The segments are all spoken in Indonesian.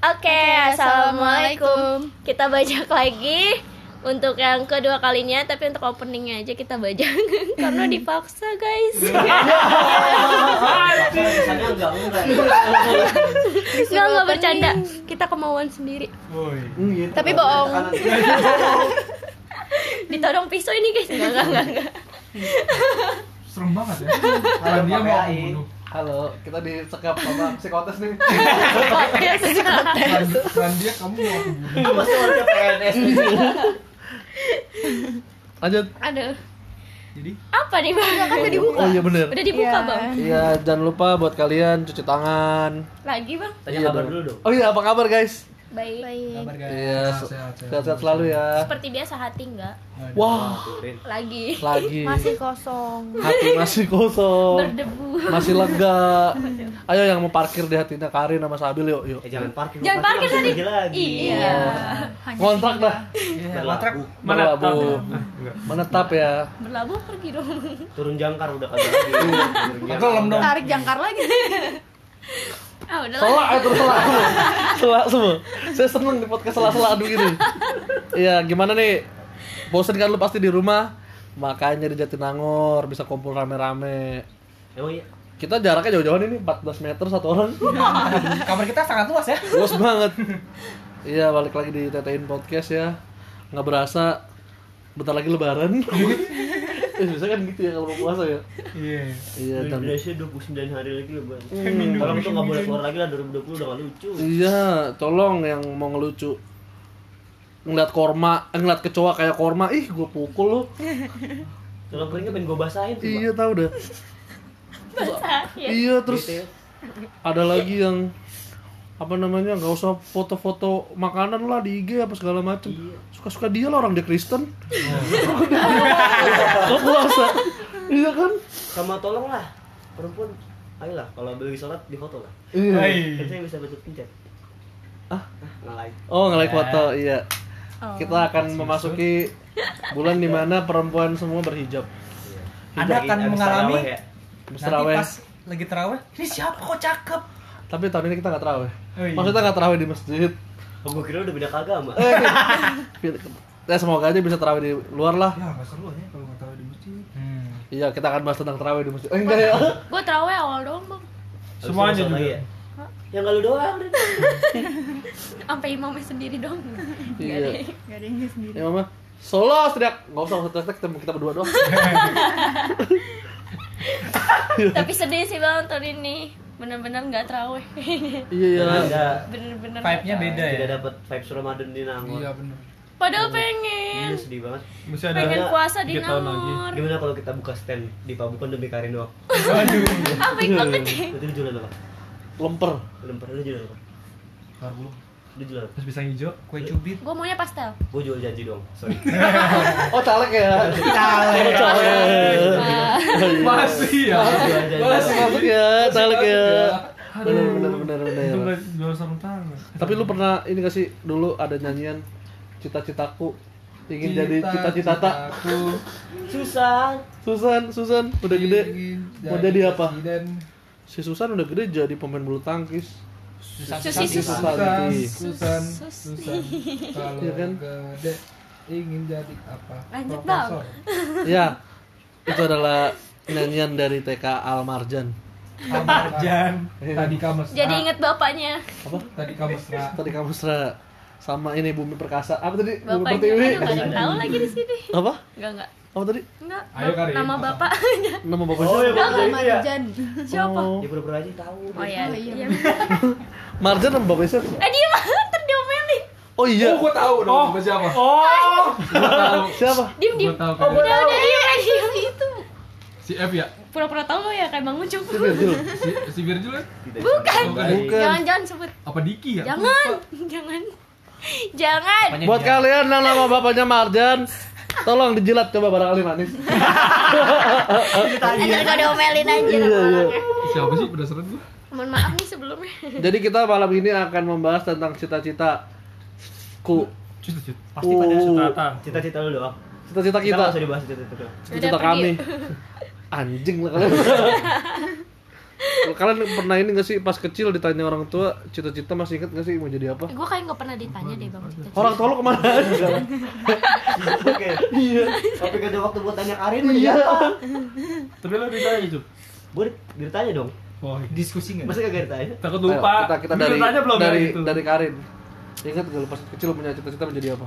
Oke, assalamualaikum. Kita bajak lagi untuk yang kedua kalinya, tapi untuk openingnya aja kita bajak karena dipaksa guys. Kesannya enggak enggak. Nggak nggak bercanda. Kita kemauan sendiri. gitu. Tapi bohong. Ditodong pisau ini guys. Enggak enggak enggak. serem banget ya kalau dia mau membunuh Halo, kita disekap sama psikotes nih. dan, dan dia kamu mau bunuh Pasti orangnya PNS. Lanjut. Aduh. jadi Apa nih bang? Kan udah dibuka. Oh iya bener. Udah dibuka Iya. bang. Iya, jangan lupa buat kalian cuci tangan. Lagi bang. Tanya Iya kabar dong. dulu dong. Oh iya, apa kabar guys? Baik. kabar guys Iya, sehat, sehat, sehat. sehat-sehat selalu ya. Seperti biasa hati enggak. Wah, Turin. Lagi. lagi. Masih kosong. Hati masih kosong. Berdebu. Masih lega. Ayo yang mau parkir di hatinya Karin sama Sabil yuk, yuk. Eh jangan parkir. Jangan parkir tadi. Iya. Ngontrak dah. Berlaku. Berlabuh. Menetap ya. Berlabuh pergi dong. Turun jangkar udah kagak lagi. Turun jangkar. Tenggelam dong Tarik jangkar lagi. Ah udah lah. Selak terus selak semua. Selak semua. Saya seneng di podcast selak-selak aduh gini. Iya, gimana nih? Bosen kan lu pasti di rumah. Makanya di Jatinangor bisa kumpul rame-rame. Emang iya. Kita jaraknya jauh-jauhan ini 14 meter satu orang. kamar kita sangat luas ya Luas banget. Iya, balik lagi di Tetein Podcast ya. Nggak berasa bentar lagi lebaran. Eh, biasanya kan gitu ya kalau mau puasa ya. iya Iya, dan Indonesia 29 hari lagi loh bang. Kalau itu nggak boleh keluar lagi lah 2020 udah nggak lucu. Iya, tolong yang mau ngelucu ngeliat korma, eh, ngeliat kecoa kayak korma, ih gue pukul lo. Kalau keringnya pengen gue basahin tuh. Iya tahu dah. Ya. Iya terus Gitu ya. ada lagi yang apa namanya nggak usah foto-foto makanan lah di IG apa segala macem. Suka-suka dia lah orang dia Kristen. Lo puasa. Iya kan? Sama tolong lah perempuan. Ayolah kalau beli sholat di foto lah. Iya. Kan saya bisa baca pencet. Ah? Nggak like. Oh nge-like foto, iya. Oh. Kita akan memasuki bulan di mana perempuan semua berhijab. Anda akan mengalami ya. Nanti pas lagi terawih ini siapa kok cakep Tapi tahun ini kita nggak terawih. Oh, iya. Maksudnya nggak terawih di masjid. Oh, gue kira udah beda agama. ya semoga aja bisa terawih di luar lah. ya nggak seru ya kalau nggak tahu di masjid hmm. Iya, kita akan bahas tentang terawih di masjid. Eh, enggak ya. Gue terawih awal doang bang. Semuanya juga. ya. Yang kalau doang. Sampai imamnya sendiri dong. iya. Gak ada yang sendiri. Ya mama. Solo teriak. Enggak usah usah teriak, kita, kita berdua doang. Tapi sedih sih bang tahun ini. Bener-bener nggak terawih. iya, iya. Bener-bener. vibe-nya beda ya tidak dapat vibes Ramadan di Nangor. iya bener Padahal Iya pengen. sedih banget. masih ada Pengen puasa di. Nangor. Gimana kalau kita buka stand di Pabukan demi Karin doang? aduh baik banget. Itu lu jualan apa? Lemper. Lempar lu jualan apa? Karbu Apa? terus pisang hijau kue cubit Gue maunya pastel. Gue jual janji doang. Sorry. Oh, caleg ya. caleg Oh, caleg. masih ya. Masih masuk ya, caleg ya. Bener itu bener. nggak jual sarung tangan Tapi lu pernah ini gak sih dulu ada nyanyian cita-citaku ingin jadi cita-cita tak Cita-citaku Susah. Susan Susan udah gede mau jadi apa presiden. si Susan udah gede jadi pemain bulu tangkis Susi Susanti. Susan, Susi. Susan, kalau Iya kan? gede ingin jadi apa? Lanjut, Profesor. ya itu adalah nyanyian dari TK Al Marjan Kamarjan, tadi kamu Jadi inget bapaknya. apa tadi kamu serah. tadi kamu Mesra sama ini Bumi Perkasa apa tadi Bumi. Pertiwi Aduh gak ada yang tahu lagi di sini. apa Enggak enggak. Apa tadi Enggak. Ayo, Karin, Nama apa? bapaknya. nama bapak Oh, siapa ya bapak ini ya. Marjan. Siapa? Oh, Ya pura-pura aja tahu. Oh iya. Oh, iya. iya. Marjan nama bapak siapa Eh dia mah terdiomelin. oh iya Oh, gua tahu dong oh. siapa. Oh, gua tahu. siapa Diem diem. Gua tahu Oh, udah udah diem eh, diem itu. Si F ya? Pura-pura tahu lo ya kayak Bang Ucup. si Virgil Si, si Virgil kan? Bukan. Bukan. Jangan jangan sebut. Apa Diki ya? Jangan. Jangan. Jangan. Buat dia? kalian yang nama bapaknya Marjan tolong dijilat coba barangkali manis Anjir kau diomelin aja Iya, iya. Siapa sih berdasarkan gua? Mohon maaf nih sebelumnya. jadi kita malam ini akan membahas tentang cita-cita ku cut. Pasti pada. Sutata. Cita-cita lu doang. cita-cita Kita kita nggak usah dibahas cita-cita. cita-cita kami anjing lah kalian Kalian pernah ini gak sih pas kecil ditanya orang tua cita-cita masih inget gak sih mau jadi apa? gue kayak nggak pernah ditanya deh bang cita-cita Orang tua lu ke mana aja? Oke. Iya. Tapi gak ada waktu buat tanya Karin mau jadi Iya. apa? Tapi lo ditanya itu. Gue ditanya dong. Oh, Diskusi nggak? Masa gak ditanya? takut Ayo, lupa. kita kita Lu dari ditanya belum dari ya gitu? dari Karin. Ingat gak lu pas kecil punya cita-cita menjadi apa?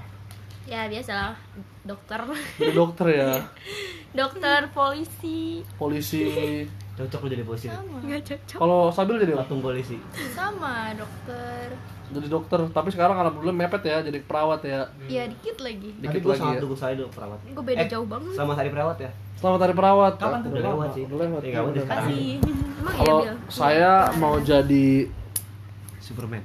Ya biasalah dokter Jadi dokter ya, dokter polisi polisi. Cocok lu jadi polisi. nggak cocok Kalau Sabil jadi apa? Patung polisi. Sama dokter. Jadi dokter, tapi sekarang alhamdulillah mepet ya, jadi perawat ya. Ya dikit lagi. Dikit gue lagi sangat ya. dukung saya dulu perawat. Gue beda Eh, jauh banget. Sama hari perawat ya. Selamat hari perawat. Kapan tuh? Udah Udah lewat sih. Udah lewat. Iya, kapan Udah. sekarang? Kasih. emang ya Kalau saya mau jadi Superman.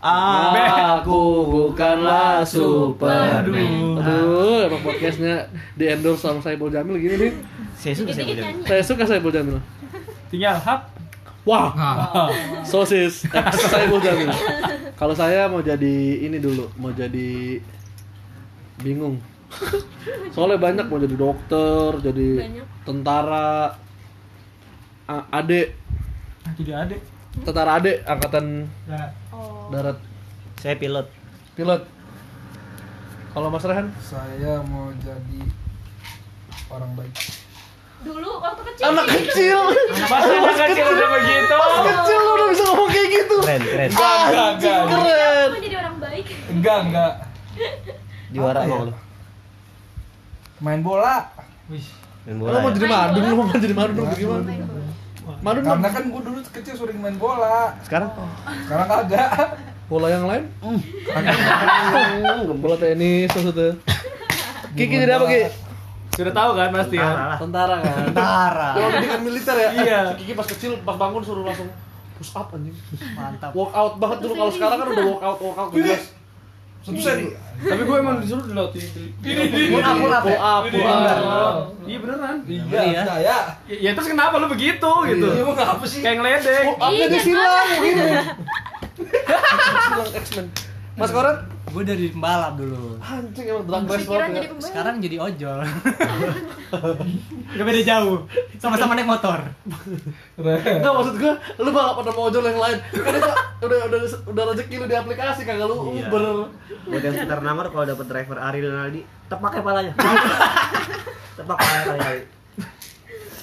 Aku bukanlah super. Aduh. Emang podcastnya di endorse sama Saiful Jamil gini nih. Saya suka bilang. nyanyi Saya suka Saiful Jamil. Tinggal hap. Wah, Nah, sosis ex Saiful Jamil. Kalau saya mau jadi ini dulu, mau jadi bingung. Soalnya banyak mau jadi dokter, jadi Banyak. tentara, A- ade, jadi adik. Tentara ade angkatan Nah, darat Saya pilot. pilot. Kalau Mas Rehan? Saya mau jadi orang baik. dulu waktu kecil Anak kecil. Masa anak kecil udah begitu? kecil lu udah bisa ngomong kayak gitu. Keren, keren. Enggak, enggak, enggak. Keren. mau jadi orang baik Enggak, enggak. Juara Apa ya? lu. Main bola. Wih. Main Lu bola. mau ya? jadi madun, lu mau jadi madun gimana? Madun Karena kan gue dulu kecil sering main bola. Sekarang? Sekarang kagak. bola yang lain? bola tenis maksudnya. Kiki jadi apa Ki? Sudah tahu kan pasti kan? Tentara kan. Tentara. Kalau pendidikan militer ya. Iya. Si Kiki pas kecil pas bangun suruh langsung push up anjing. Mantap. Walk out banget dulu kalau sekarang kan udah walk out walk out jelas. Satu seri. Tapi gue emang disuruh dilatih. Pull up, pull up Pull up, pull up. Iya beneran. Iya, Iya. Ya, ya terus kenapa lu begitu gitu? Iya, emang apa sih? Kayak ngeledek. Pull upnya silang gitu. X-Men. Mas Koran? Gue dari pembalap dulu. Anjing emang drag race banget jadi ya. pembalap. Sekarang jadi ojol. Gak beda jauh. Sama-sama naik motor. Enggak maksud gua, lu bakal pada mau ojol yang lain. Kan itu udah udah udah rezeki lu di aplikasi kagak lu Iya. Uber. Buat yang sekitar Nangor kalau dapat driver Ari Ronaldi, tepak kepalanya. tepak kepalanya.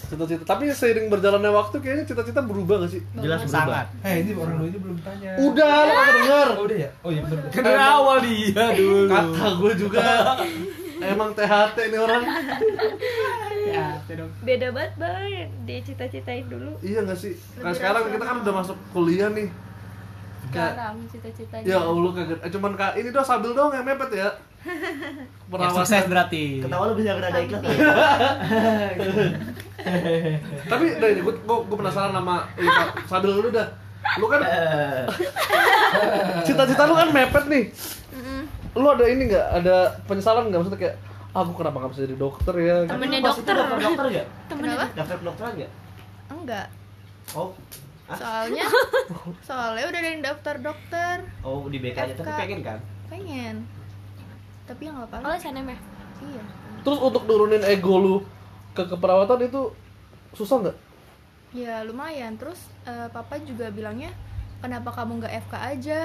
Cita-cita. Tapi seiring berjalannya waktu kayaknya cita-cita berubah gak sih? Jelas berubah. Sangat. Eh, ini orang dulu ini belum tanya. Udah, lu kagak denger. Oh, udah ya? Oh iya benar. Kan dari awal dia dulu. Kata gue juga emang THT nih orang. Ya, dong. beda banget banget dia cita-citain dulu Iya gak sih? Nah sekarang kita kan udah masuk kuliah nih. sekarang cita-citanya Ya Allah kagak. Eh, cuman kak ini doang sambil doang yang mepet ya. Ya, sukses berarti. Ketawa lu bisa ada iklan kali. Tapi dari gue gue penasaran sama sambil lu dah. Lu kan Eh, cita-cita lu kan mepet nih. Lu ada ini nggak? Ada penyesalan nggak maksudnya kayak ah gue kenapa nggak bisa jadi dokter ya? temennya dokter daftar dokter enggak? Kenapa? Daftar kedokteran enggak? Enggak. Oh. Soalnya soalnya udah ada yang daftar dokter. Oh, di BK aja tapi pengen kan? Pengen. Tapi yang apa? oh SNM ya Iya. Terus untuk nurunin ego lu ke keperawatan itu susah nggak? Ya lumayan. Terus eh, papa juga bilangnya kenapa kamu nggak FK aja?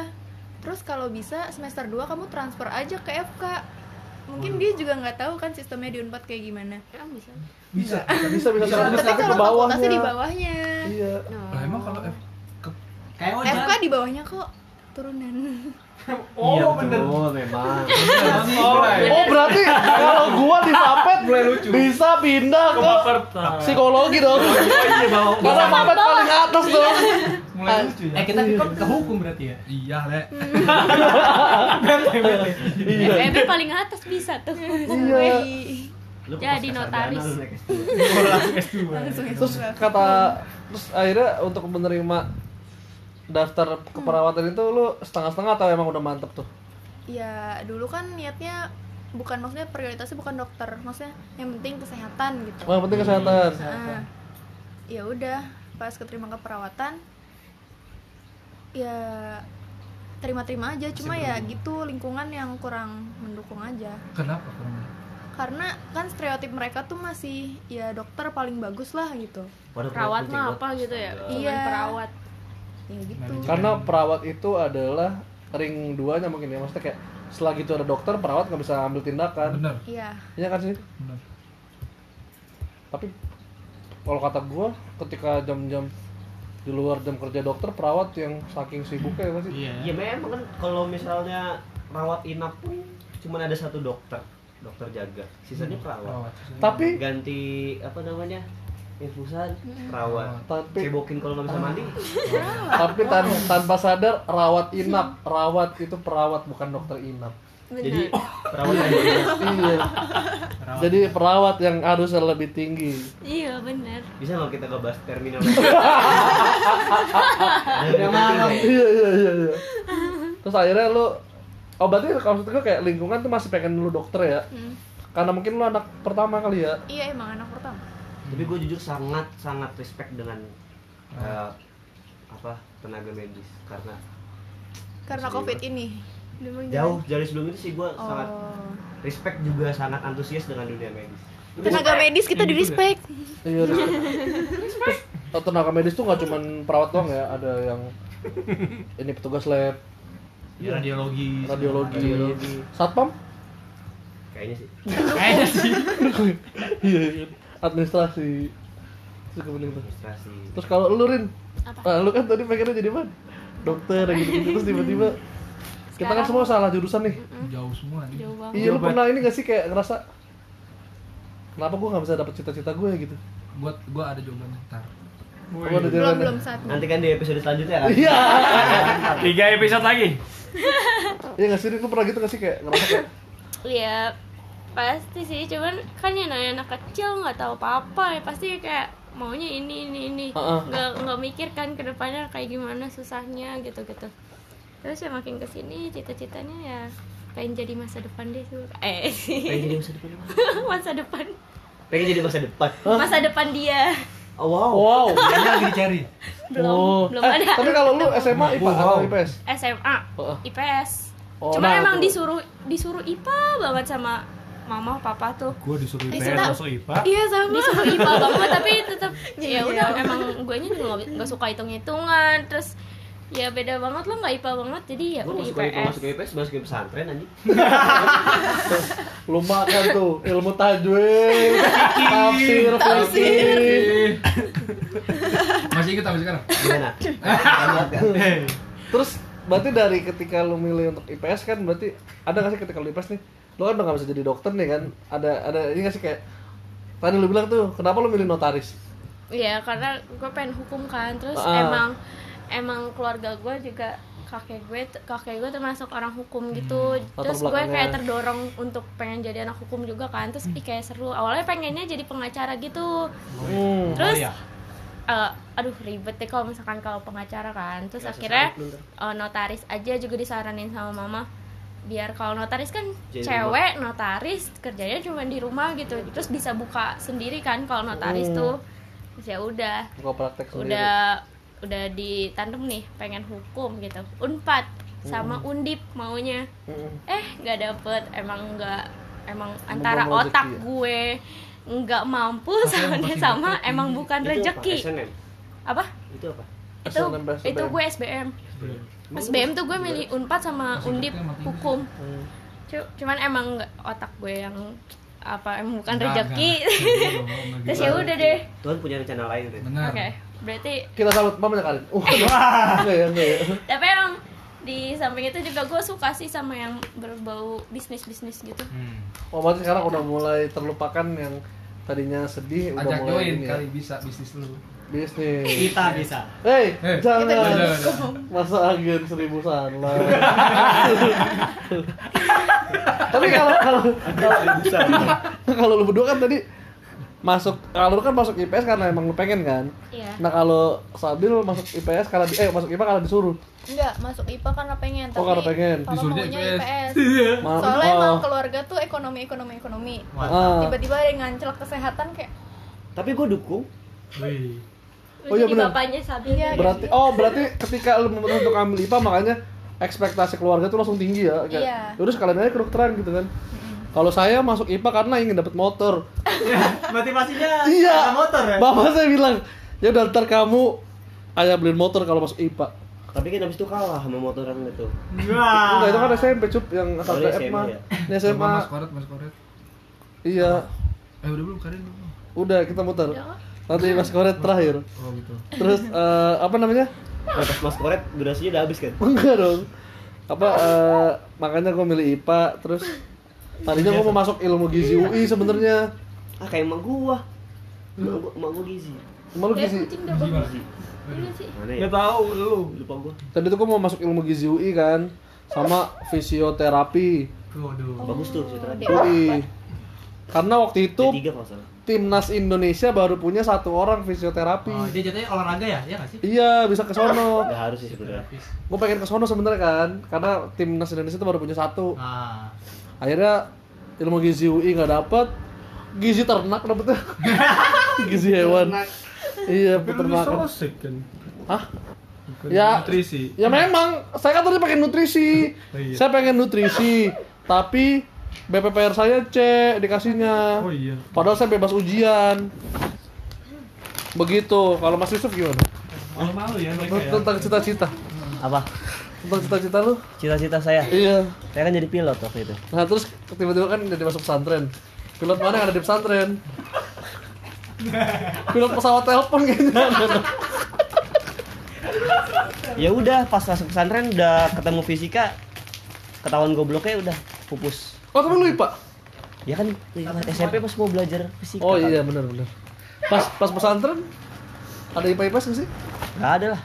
Terus kalau bisa semester 2 kamu transfer aja ke FK. Mungkin dia juga nggak tahu kan sistemnya di Unpad kayak gimana. emang bisa Bisa. Bisa bisa bisa, Tapi kalau fakultasnya di bawahnya. Iya. Lah emang kalau F. FK di bawahnya kok turunan. Oh, bener. Oh, memang. Oh, Oh berarti kalau gua di lucu. bisa pindah ke psikologi dong. iya, bawa- Karena Papet paling atas dong. Mulai lucu ya. Eh kita ke, ke hukum berarti ya? Iya, Le. FEB paling atas bisa tuh Iya. Ke Jadi notaris. Kasardana, lu naik S2. Langsung Terus kata terus akhirnya untuk menerima daftar keperawatan itu lu setengah-setengah atau emang udah mantep tuh? Ya dulu kan niatnya bukan maksudnya prioritasnya bukan dokter, maksudnya yang penting kesehatan gitu. Oh, yang penting kesehatan. Nah, ya udah pas keterima keperawatan ya terima-terima aja cuma ya gitu lingkungan yang kurang mendukung aja Kenapa kurang? karena kan stereotip mereka tuh masih ya dokter paling bagus lah gitu perawat mah apa gitu ya Iya. perawat ya gitu Karena perawat itu adalah ring duanya mungkin ya. Maksudnya kayak setelah gitu ada dokter, perawat nggak bisa ambil tindakan. bener iya Iya kan sih? bener Tapi kalau kata gua ketika jam-jam di luar jam kerja dokter perawat yang saking sibuknya ya sih Iya. Iya memang kan kalau misalnya rawat inap pun cuma ada satu dokter, dokter jaga. Sisanya perawat. perawat tapi Ganti apa namanya? Infusan, perawat. tapi Cebokin kalau nggak bisa mandi. tapi tan- tanpa sadar rawat inap. Rawat itu perawat bukan dokter inap. Jadi benar perawat aja. iya. Jadi perawat yang harusnya lebih tinggi. Iya benar. Bisa nggak kita ngebahas terminologi? Yang mana? iya iya iya iya. Terus akhirnya lu oh berarti maksud gue kayak lingkungan tuh masih pengen lu dokter ya? Hmm. karena mungkin lu anak pertama kali ya? Iya emang anak pertama Tapi gue jujur sangat sangat respect dengan eh, apa tenaga medis karena karena Sedih covid ini Memang jauh dari sebelum itu sih gue jangan- sangat oh respect juga sangat antusias dengan dunia medis. tenaga medis kita di respect iya terus, eh, tenaga medis tuh nggak cuman perawat doang ya ada yang ini petugas lab Ya, radiologi. radiologi, Radiologi. satpam Kayaknya sih. Kayaknya sih. iya iya. Administrasi. Suka bener tuh. Administrasi. terus kalau lu rin? Apa? ah, lu kan tadi pengennya jadi apa? Dokter gitu gitu terus tiba-tiba kita kan semua salah jurusan nih. Jauh semua nih jauh banget. Iya lu pernah ini gak sih kayak ngerasa kenapa gua nggak bisa dapet cita-cita gue gitu. Buat gua ada jawabannya ntar. Gua ada belum belum saat Nanti kan di episode selanjutnya kan. iya. Tiga episode lagi. iya nggak sih lu pernah gitu gak sih kayak ngerasa kayak Iya pasti sih cuman kan yang namanya anak kecil nggak tahu apa apa ya. Pasti kayak maunya ini ini ini. Nggak nggak mikir kan ke depannya kayak gimana susahnya gitu gitu terus ya makin ke sini cita-citanya ya pengen jadi masa depan deh tuh eh. Pengen jadi masa depan. masa depan. Pengen jadi masa depan. masa depan dia. Oh, wow. wow kayaknya lagi dicari. Belum Oh. belum Eh, ada. tapi kalau lu SMA IPA atau Wow. IPS SMA Heeh. IPS Oh, cuman nah, emang disuruh disuruh IPA banget sama mama papa tuh gua disuruh Eh, IPS Sita. Masuk IPA. iya sama disuruh IPA banget tapi tetap ya Iya. udah emang gue nya juga nggak- nggak suka hitung hitungan terus ya beda banget lo nggak IPA banget jadi ya Gue udah IPS, IPS masuk ke IPS, masuk ke pesantren anjing. lu makan tuh ilmu tajwid tafsir fikih masih ikut sampai sekarang Gimana? Kan? terus berarti dari ketika lu milih untuk IPS kan berarti ada gak sih ketika lu IPS nih lu kan udah gak bisa jadi dokter nih kan? Ada ada ini gak sih kayak tadi lu bilang tuh kenapa lu milih notaris? Iya karena gue pengen hukum kan. Terus Ah. emang emang keluarga gue juga kakek gue kakek gue termasuk orang hukum gitu. Hmm, terus gue kayak terdorong untuk pengen jadi anak hukum juga kan. Terus ih kayak seru. Awalnya pengennya jadi pengacara gitu. Hmm. terus ya? eh, aduh ribet deh kalau misalkan kalau pengacara kan. Terus Ya, akhirnya eh, notaris aja juga disaranin sama mama biar kalau notaris kan Jadi cewek notaris kerjanya cuma di rumah gitu terus bisa buka sendiri kan kalau notaris Hmm. tuh terus ya udah buka praktek sendiri udah udah ditandem nih pengen hukum gitu unpad sama Hmm. undip maunya Mm-mm. eh nggak dapet emang nggak emang Emang antara otak ya? gue nggak mampu sama masih sama emang bukan Itu apa? rezeki SNM. apa Itu apa? itu SNM, itu gue SBM SBM tuh gue milih unpad sama undip hukum. Cu- cuman emang nggak otak gue yang apa emang bukan rezeki terus ya udah deh. Tuhan punya rencana lain deh. benar. Oke berarti kita sambut mamanya Karin uh, tapi emang di samping itu juga gue suka sih sama yang berbau bisnis bisnis gitu. Hmm. oh berarti sekarang udah mulai terlupakan yang tadinya sedih udah ajak mulai join ini ya. kali bisa bisnis lu bisnis Kita bisa. Hei, Eh, jangan jangan, jangan. masa agen seribu salah. Tapi kalau kalau kalau- kalau lu berdua kan tadi masuk kalau lu kan masuk IPS karena emang lu pengen kan. iya Nah kalau Sabil masuk IPS karena di- eh masuk IPA karena disuruh. enggak masuk IPA karena pengen Oh, karena pengen. Disuruhnya IPS. IPS Ma- soalnya oh. emang keluarga tuh ekonomi ekonomi ekonomi Ah. tiba-tiba ada yang ngancel kesehatan kayak Tapi gue dukung. Wih. Oh, iya benar. bapaknya Sabil Iya, Berarti oh berarti ketika lu memutuskan untuk ambil IPA makanya ekspektasi keluarga tuh langsung tinggi ya kayak Iya. terus kalian aja kedokteran gitu kan Kalau saya masuk IPA karena ingin dapat motor. Motivasinya Iya. motor ya. Bapak saya bilang, ya udah ntar kamu ayah beliin motor kalau masuk IPA. Tapi kan habis itu kalah sama motoran itu. Enggak, itu kan SMP cup yang asal Oh, ini TF SMA mah. ya? Ini SMA. Mas koret, mas koret. Iya. Eh udah belum Karin belum? Udah kita muter. Nanti Mas Koret terakhir. Oh gitu. Terus eh, apa namanya? Nah, pas mas koret durasinya udah habis kan? Enggak dong. Apa eh, makanya gue milih IPA terus tadinya gue mau masuk ilmu gizi UI sebenarnya. Ah kayak emak gua. Emak gua, emak gua gizi. Malu Eh, gizi. Mana ya? Nggak tahu lu. Lupa gua. Tadi tuh gue mau masuk ilmu gizi UI kan sama fisioterapi Waduh. Bagus tuh tadi. UI. Karena waktu itu Tiga kalau salah. Timnas Indonesia baru punya satu orang fisioterapi. Oh, dia jatuhnya olahraga ya? Iya nggak sih? Iya bisa ke sono. Nggak harus sih sebenarnya. Gue pengen ke sono sebenarnya kan, karena timnas Indonesia itu baru punya satu. Ah. Akhirnya ilmu gizi UI nggak dapet, gizi ternak dapetnya, gizi hewan. Iya peternakan. kan. Hah? Bukan Ya. nutrisi. Ya memang, saya kan tadi pengen nutrisi. Oh, iya. Saya pengen nutrisi, tapi BPPR saya C dikasihnya. Oh iya. Padahal saya bebas ujian. Begitu. Kalau Mas Yusuf gimana? Malu-malu ya mereka ya. Tentang cita-cita. Apa? Tentang cita-cita lu? Cita-cita saya. Iya. Saya kan jadi pilot waktu itu. Nah terus tiba-tiba kan jadi masuk pesantren. Pilot mana yang ada di pesantren? Pilot pesawat telepon kayaknya. Ya udah pas masuk pesantren udah ketemu fisika ketahuan gobloknya udah pupus. Oh tapi lu IPA? Ya kan SMP pas mau belajar fisika. Oh kan. iya benar benar. Pas pas pesantren ada IPA IPS nggak sih? Nggak ada lah.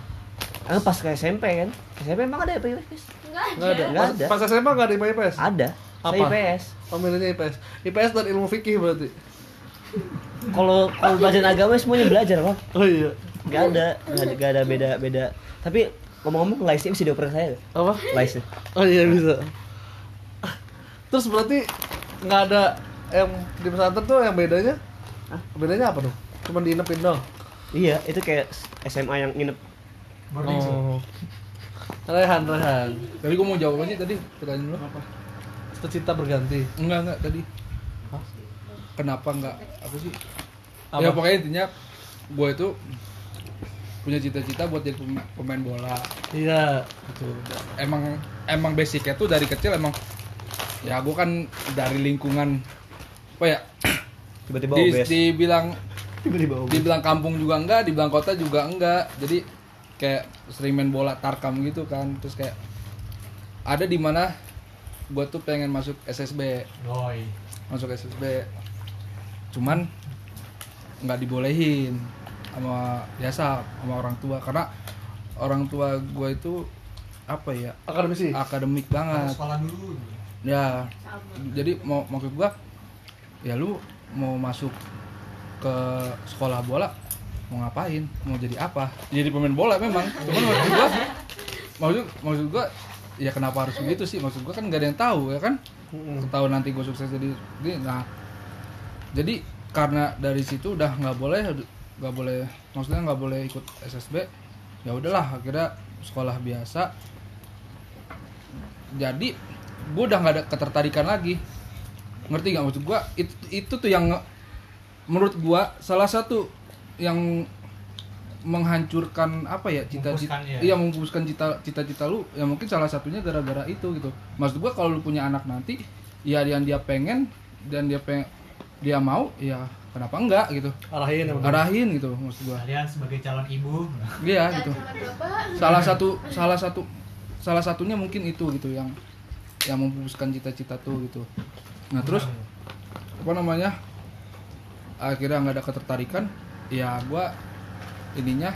Ah, pas ke SMP kan. SMP emang ada IPS? Enggak Nggak ada. Nggak Pas, ada. pas SMA nggak ada IPA IPS? Ada. Saya Apa? IPS. Oh milihnya IPS. IPS dan ilmu fikih berarti. Kalau kalau belajar agama semuanya belajar kok. Oh iya. Nggak ada, nggak ada, nggak ada beda beda. Tapi ngomong-ngomong laisnya bisa dioper saya. Apa? Laisnya. Oh iya bisa. Terus berarti nggak ada yang di pesantren tuh yang bedanya? Bedanya apa tuh? Cuma diinepin dong. Iya, itu kayak SMA yang nginep. Oh. Rehan, Rehan. Tadi gua mau jawab aja tadi pertanyaan lu apa? Cita-cita berganti. Enggak enggak tadi. Kenapa enggak? Apa sih? Apa? Ya pokoknya intinya gue itu punya cita-cita buat jadi pem- pemain bola Iya. gitu. Emang emang basicnya tuh dari kecil emang ya gue kan dari lingkungan apa ya Tiba-tiba di, obes. dibilang Tiba-tiba obes. dibilang kampung juga enggak, dibilang kota juga enggak. Jadi kayak sering main bola tarkam gitu kan. Terus kayak ada di mana gue tuh pengen masuk SSB, Doi. masuk SSB. Cuman nggak dibolehin sama biasa sama orang tua karena orang tua gue itu apa ya Akademisi. akademik banget Sekolah dulu. Ya jadi mau maksud gua ya lu mau masuk ke sekolah bola mau ngapain? Mau jadi apa? Jadi pemain bola memang. Cuman maksud gua maksud maksud gua ya kenapa harus begitu sih? Maksud gua kan nggak ada yang tahu ya kan? Tahu nanti gue sukses jadi ini nah. Jadi karena dari situ udah nggak boleh nggak boleh maksudnya nggak boleh ikut SSB ya udahlah akhirnya sekolah biasa. Jadi gue udah nggak ada ketertarikan lagi. Ngerti nggak maksud gue itu, itu tuh yang menurut gue salah satu yang menghancurkan apa ya cita-cita ya. iya cita cita-cita lu. Ya mungkin salah satunya gara-gara itu gitu. Maksud gua kalau lu punya anak nanti ya yang dia pengen dan dia pengen dia mau ya kenapa enggak gitu? Arahin ya arahin gitu maksud gua. Kalian sebagai calon ibu. iya gitu. Salah satu salah satu salah satunya mungkin itu gitu yang yang memupuskan cita-cita tuh gitu nah terus apa namanya akhirnya nggak ada ketertarikan ya gua ininya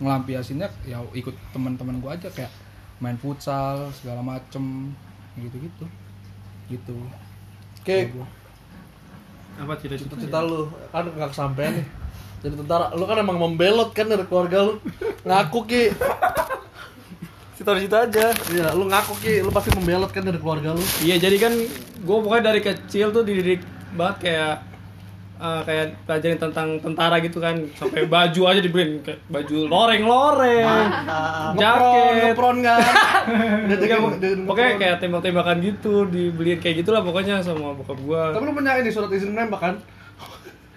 ngelampiasinnya ya ikut teman-teman gua aja kayak main futsal segala macem gitu gitu gitu Oke, Apa cita-cita? cita lu kan nggak kesampean nih. Jadi tentara, lu kan emang membelot kan dari keluarga lu. Ngaku ki. Cita-cita aja. Iya, lu ngaku ki, lu pasti membelot kan dari keluarga lu. Iya jadi kan gue pokoknya dari kecil tuh dididik banget kayak eh, kayak pelajarin tentang tentara gitu kan. Sampai baju aja dibeliin kayak baju loreng-loreng jaket. Ngepron kan? Dia Iya, ngepron. kayak tembak-tembakan gitu dibeliin kayak gitulah pokoknya sama bokap gua. Tapi lu punya ini surat izin menembak kan?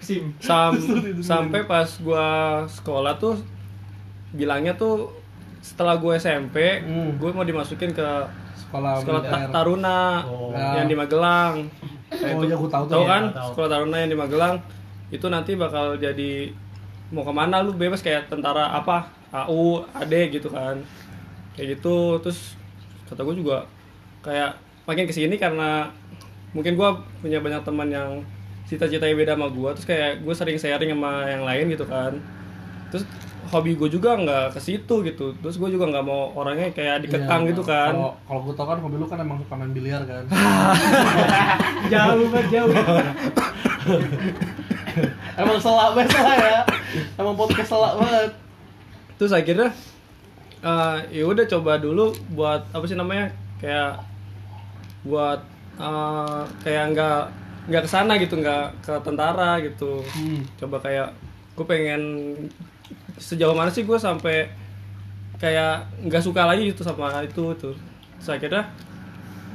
Sim Sam- sampai pas gua sekolah tuh bilangnya tuh setelah gue SMP Hmm. gue mau dimasukin ke sekolah, sekolah Ta-. Taruna Oh. yang di Magelang Oh, itu iya, gua tahu tuh. tahu Iya, kan tahu. sekolah Taruna yang di Magelang itu nanti bakal jadi mau ke mana lu bebas kayak tentara apa AU AD gitu kan kayak gitu terus kata gue juga kayak makin ke sini karena mungkin gue punya banyak teman yang cita-citanya beda sama gue terus kayak gue sering sharing sama yang lain gitu kan terus hobi gue juga nggak ke situ gitu terus gue juga nggak mau orangnya kayak dikekang Iya. gitu kan Kalau kalau gue tau kan hobi lu kan emang suka main biliar kan. jauh banget jauh emang selak banget ya. Emang podcast selak banget. terus akhirnya eh ya udah coba dulu buat apa sih namanya kayak buat eh, kayak nggak nggak ke sana gitu nggak ke tentara gitu Hmm. coba kayak gue pengen sejauh mana sih gue sampai kayak nggak suka lagi gitu sama itu tuh terus akhirnya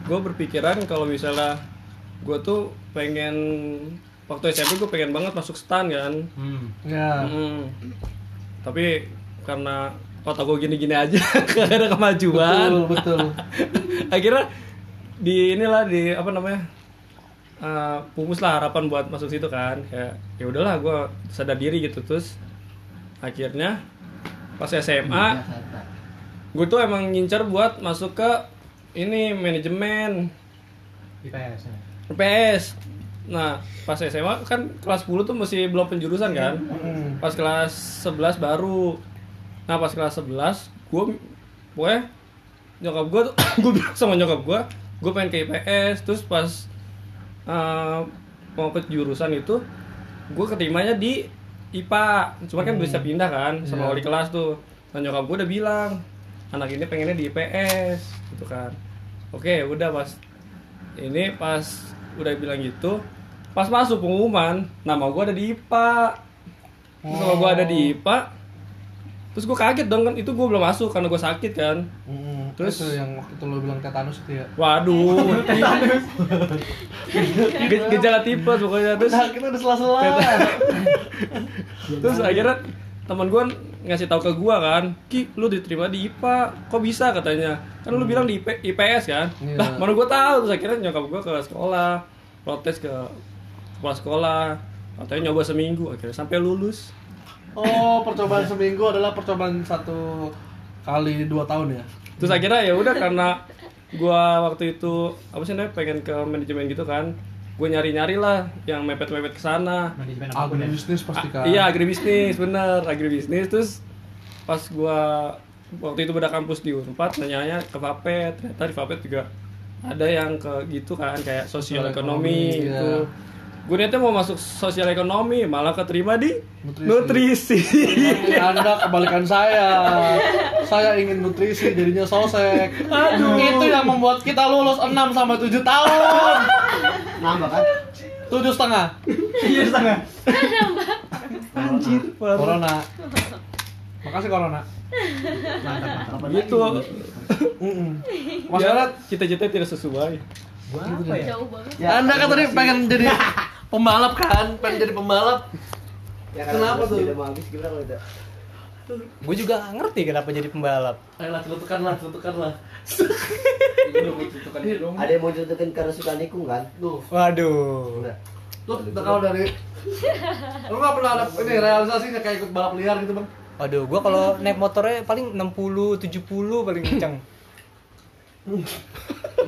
gue berpikiran kalau misalnya gue tuh pengen waktu SMP gue pengen banget masuk stan kan hmm. Ya. Mm. Tapi karena otak gue gini-gini aja, gak ada kemajuan. Betul, betul. Akhirnya di inilah di apa namanya? eh, pumus lah harapan buat masuk situ kan. Kayak ya udahlah gue sadar diri gitu terus akhirnya pas SMA gue tuh emang ngincer buat masuk ke ini manajemen IPS ya. PS. Nah, pas SMA kan kelas 10 tuh masih belum penjurusan kan? Hmm. Pas kelas 11 baru. Nah, pas kelas 11 gue gue nyokap gue tuh gue bilang sama nyokap gue, gue pengen ke IPS terus pas eh, mau ke jurusan itu gue keterimanya di IPA. Cuma kan bisa pindah kan sama Iya. wali kelas tuh. Nah, nyokap gue udah bilang, anak ini pengennya di IPS gitu kan. Oke, udah pas ini pas udah bilang gitu pas masuk pengumuman nama gue ada di IPA terus nama gue ada di IPA terus gue kaget dong kan itu gue belum masuk karena gue sakit kan. Hmm. Terus- Terus yang waktu itu lo bilang tetanus itu ya. waduh. Ge- gejala tipes pokoknya. Terus Nah, kita udah sela-sela. terus akhirnya teman gue ngasih tahu ke gue kan. Ki lu diterima di IPA kok bisa? katanya. Kan lu bilang di IP, IPS kan. Iya. lah mana gue tahu. Terus akhirnya nyokap gue ke sekolah protes ke kepala sekolah. Katanya nyoba seminggu akhirnya sampai lulus Oh, percobaan seminggu adalah percobaan satu kali dua tahun ya. terus akhirnya ya udah karena gua waktu itu apa sih namanya pengen ke manajemen gitu kan gue nyari nyari lah yang mepet mepet ke sana ya Agribisnis pasti kan. iya agribisnis bener agribisnis terus pas gua waktu itu beda kampus di Unpad nanya ke Vapet ternyata di Vapet juga ada yang ke gitu kan kayak sosial Sosial ekonomi ekonomi, gitu iya. Gue niatnya mau masuk sosial ekonomi malah keterima di Nutrisi. nutrisi, Anda kebalikan saya. Saya ingin nutrisi jadinya sosek. Aduh. Itu yang membuat kita lulus 6 sampai 7 tahun. Nambah kan? Tujuh setengah. iya setengah anjir parah. Corona. Makasih Corona. mantap mantap gitu ya, cita-cita tidak sesuai gua apa ya Jauh banget. Anda kan tadi pengen jadi pembalap kan? Pengen jadi pembalap. Ya, Kenapa tuh? Udah mau habis gimana kalau udah? Gue juga nggak ngerti kenapa jadi pembalap. Ayolah, celutukan lah, celutukan lah. Ada yang mau ceritain karena suka nikung kan? Tuh, Waduh. Lu kalau dari lu nggak pernah ada ini realisasinya kayak ikut balap liar gitu bang? Waduh, gue kalau naik motornya paling 60, 70 paling kencang.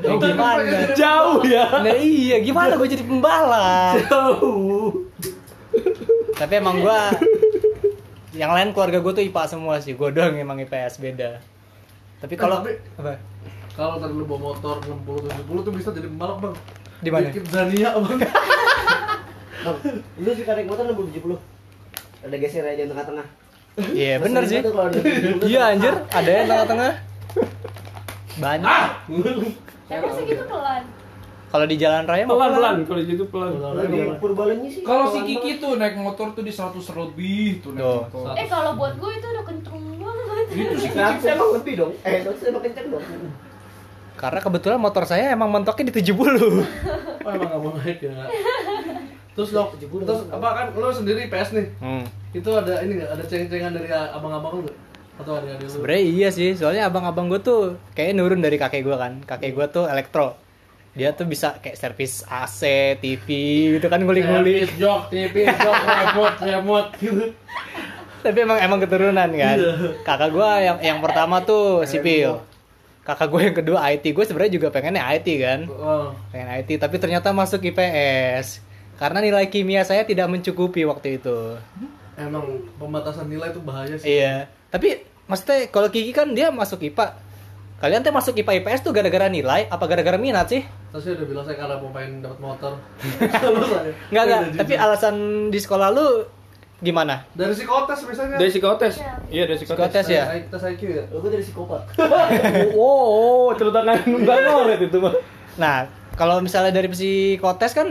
Ya, gimana? jauh ya Nah iya, gimana gue jadi pembalap? jauh Tapi emang gue yang lain keluarga gue tuh IPA semua sih. Gue doang emang IPS beda. Tapi kalau tapi- apa? Kalau tadi lu bawa motor 60 70 tuh bisa jadi pembalap bang. Di mana? Dikit Zania bang. Bang, lu suka naik motor 60 70? Ada geser aja yang tengah-tengah. Iya bener sih. Tuh kalau ada 70 Iya anjir, ada yang tengah-tengah. Banyak. Emang segitu pelan? Kalau di jalan raya mah pelan pelan kalau gitu pelan Di Purbalenyi sih. Kalau si Kiki tuh naik motor tuh di 100 lebih tuh naik Tuh. motor. Eh kalau buat gue itu udah kenceng banget. Itu si Nah, Kiki saya emang lebih dong. Eh, saya emang kenceng dong. Karena kebetulan motor saya emang mentoknya di 70. Oh, emang gak mau naik ya. Terus dok, terus apa kan lo sendiri PS nih? Hmm. Itu ada ini nggak? Ada ceng-cengan dari abang-abang lu nggak? Atau lu? Sebenernya iya sih, soalnya abang-abang gue tuh kayaknya nurun dari kakek gue kan. Kakek gue tuh elektro. Dia tuh bisa kayak servis AC, TV gitu kan ngulik-ngulik. Servis jok, TV, jok, remote, remote gitu. Tapi emang emang keturunan kan. Kakak gue yang yang pertama tuh sipil. Kakak gue yang kedua IT. Gue sebenarnya juga pengennya IT kan. Oh, Pengen IT, tapi ternyata masuk IPS. Karena nilai kimia saya tidak mencukupi waktu itu. emang pembatasan nilai itu bahaya sih. Iya. Tapi maksudnya kalau Kiki kan dia masuk IPA. Kalian tuh masuk IPA IPS tuh gara-gara nilai apa gara-gara minat sih? Terus udah bilang saya karena mau pengen dapat motor. Saya udah tapi alasan di sekolah lu gimana? dari psikotes misalnya. dari psikotes iya dari Psikotes psikotes ya? Tes IQ ya. Gue dari psikopat. oh celutukan enggak ngoret itu mah Nah, kalau misalnya dari psikotes kan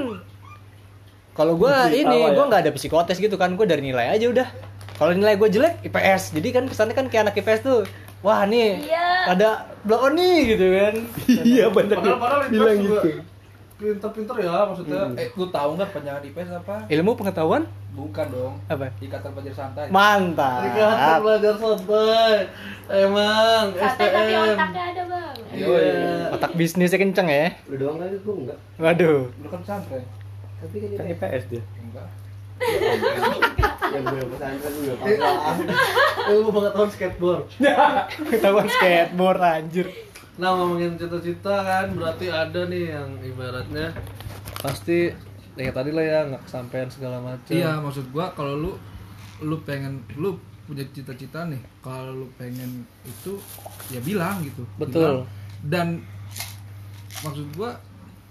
kalau gua Mesti ini tawa ya? gua nggak ada psikotes gitu kan, gua dari nilai aja udah. Kalau nilai gue jelek IPS. Jadi kan kesannya kan kayak anak IPS tuh wah nih Iya. ada blow on nih gitu kan. iya banyak Padahal padahal itu bilang gitu pinter-pinter ya maksudnya. Eh, lu tahu nggak penyanyi IPS apa? Ilmu pengetahuan Bukan dong. apa? Ikatan Pelajar Santai. Mantap. Ikatan belajar santai. Emang Santai tapi STM. otaknya ada bang. Iya. Otak bisnisnya kenceng ya. Lu doang kan gue enggak. Waduh. Lu kan pesantren. Tapi kan IPS dia Enggak. Yang gue pesantren gue apa? Ilmu pengetahuan skateboard. Ketahuan skateboard anjir. Nah ngomongin cita-cita kan berarti ada nih yang ibaratnya pasti ya kayak tadi lah ya nggak kesampaian segala macam. Iya, maksud gua kalau lu lu pengen lu punya cita-cita nih, kalau lu pengen itu ya bilang gitu. Betul. Bilang. Dan maksud gua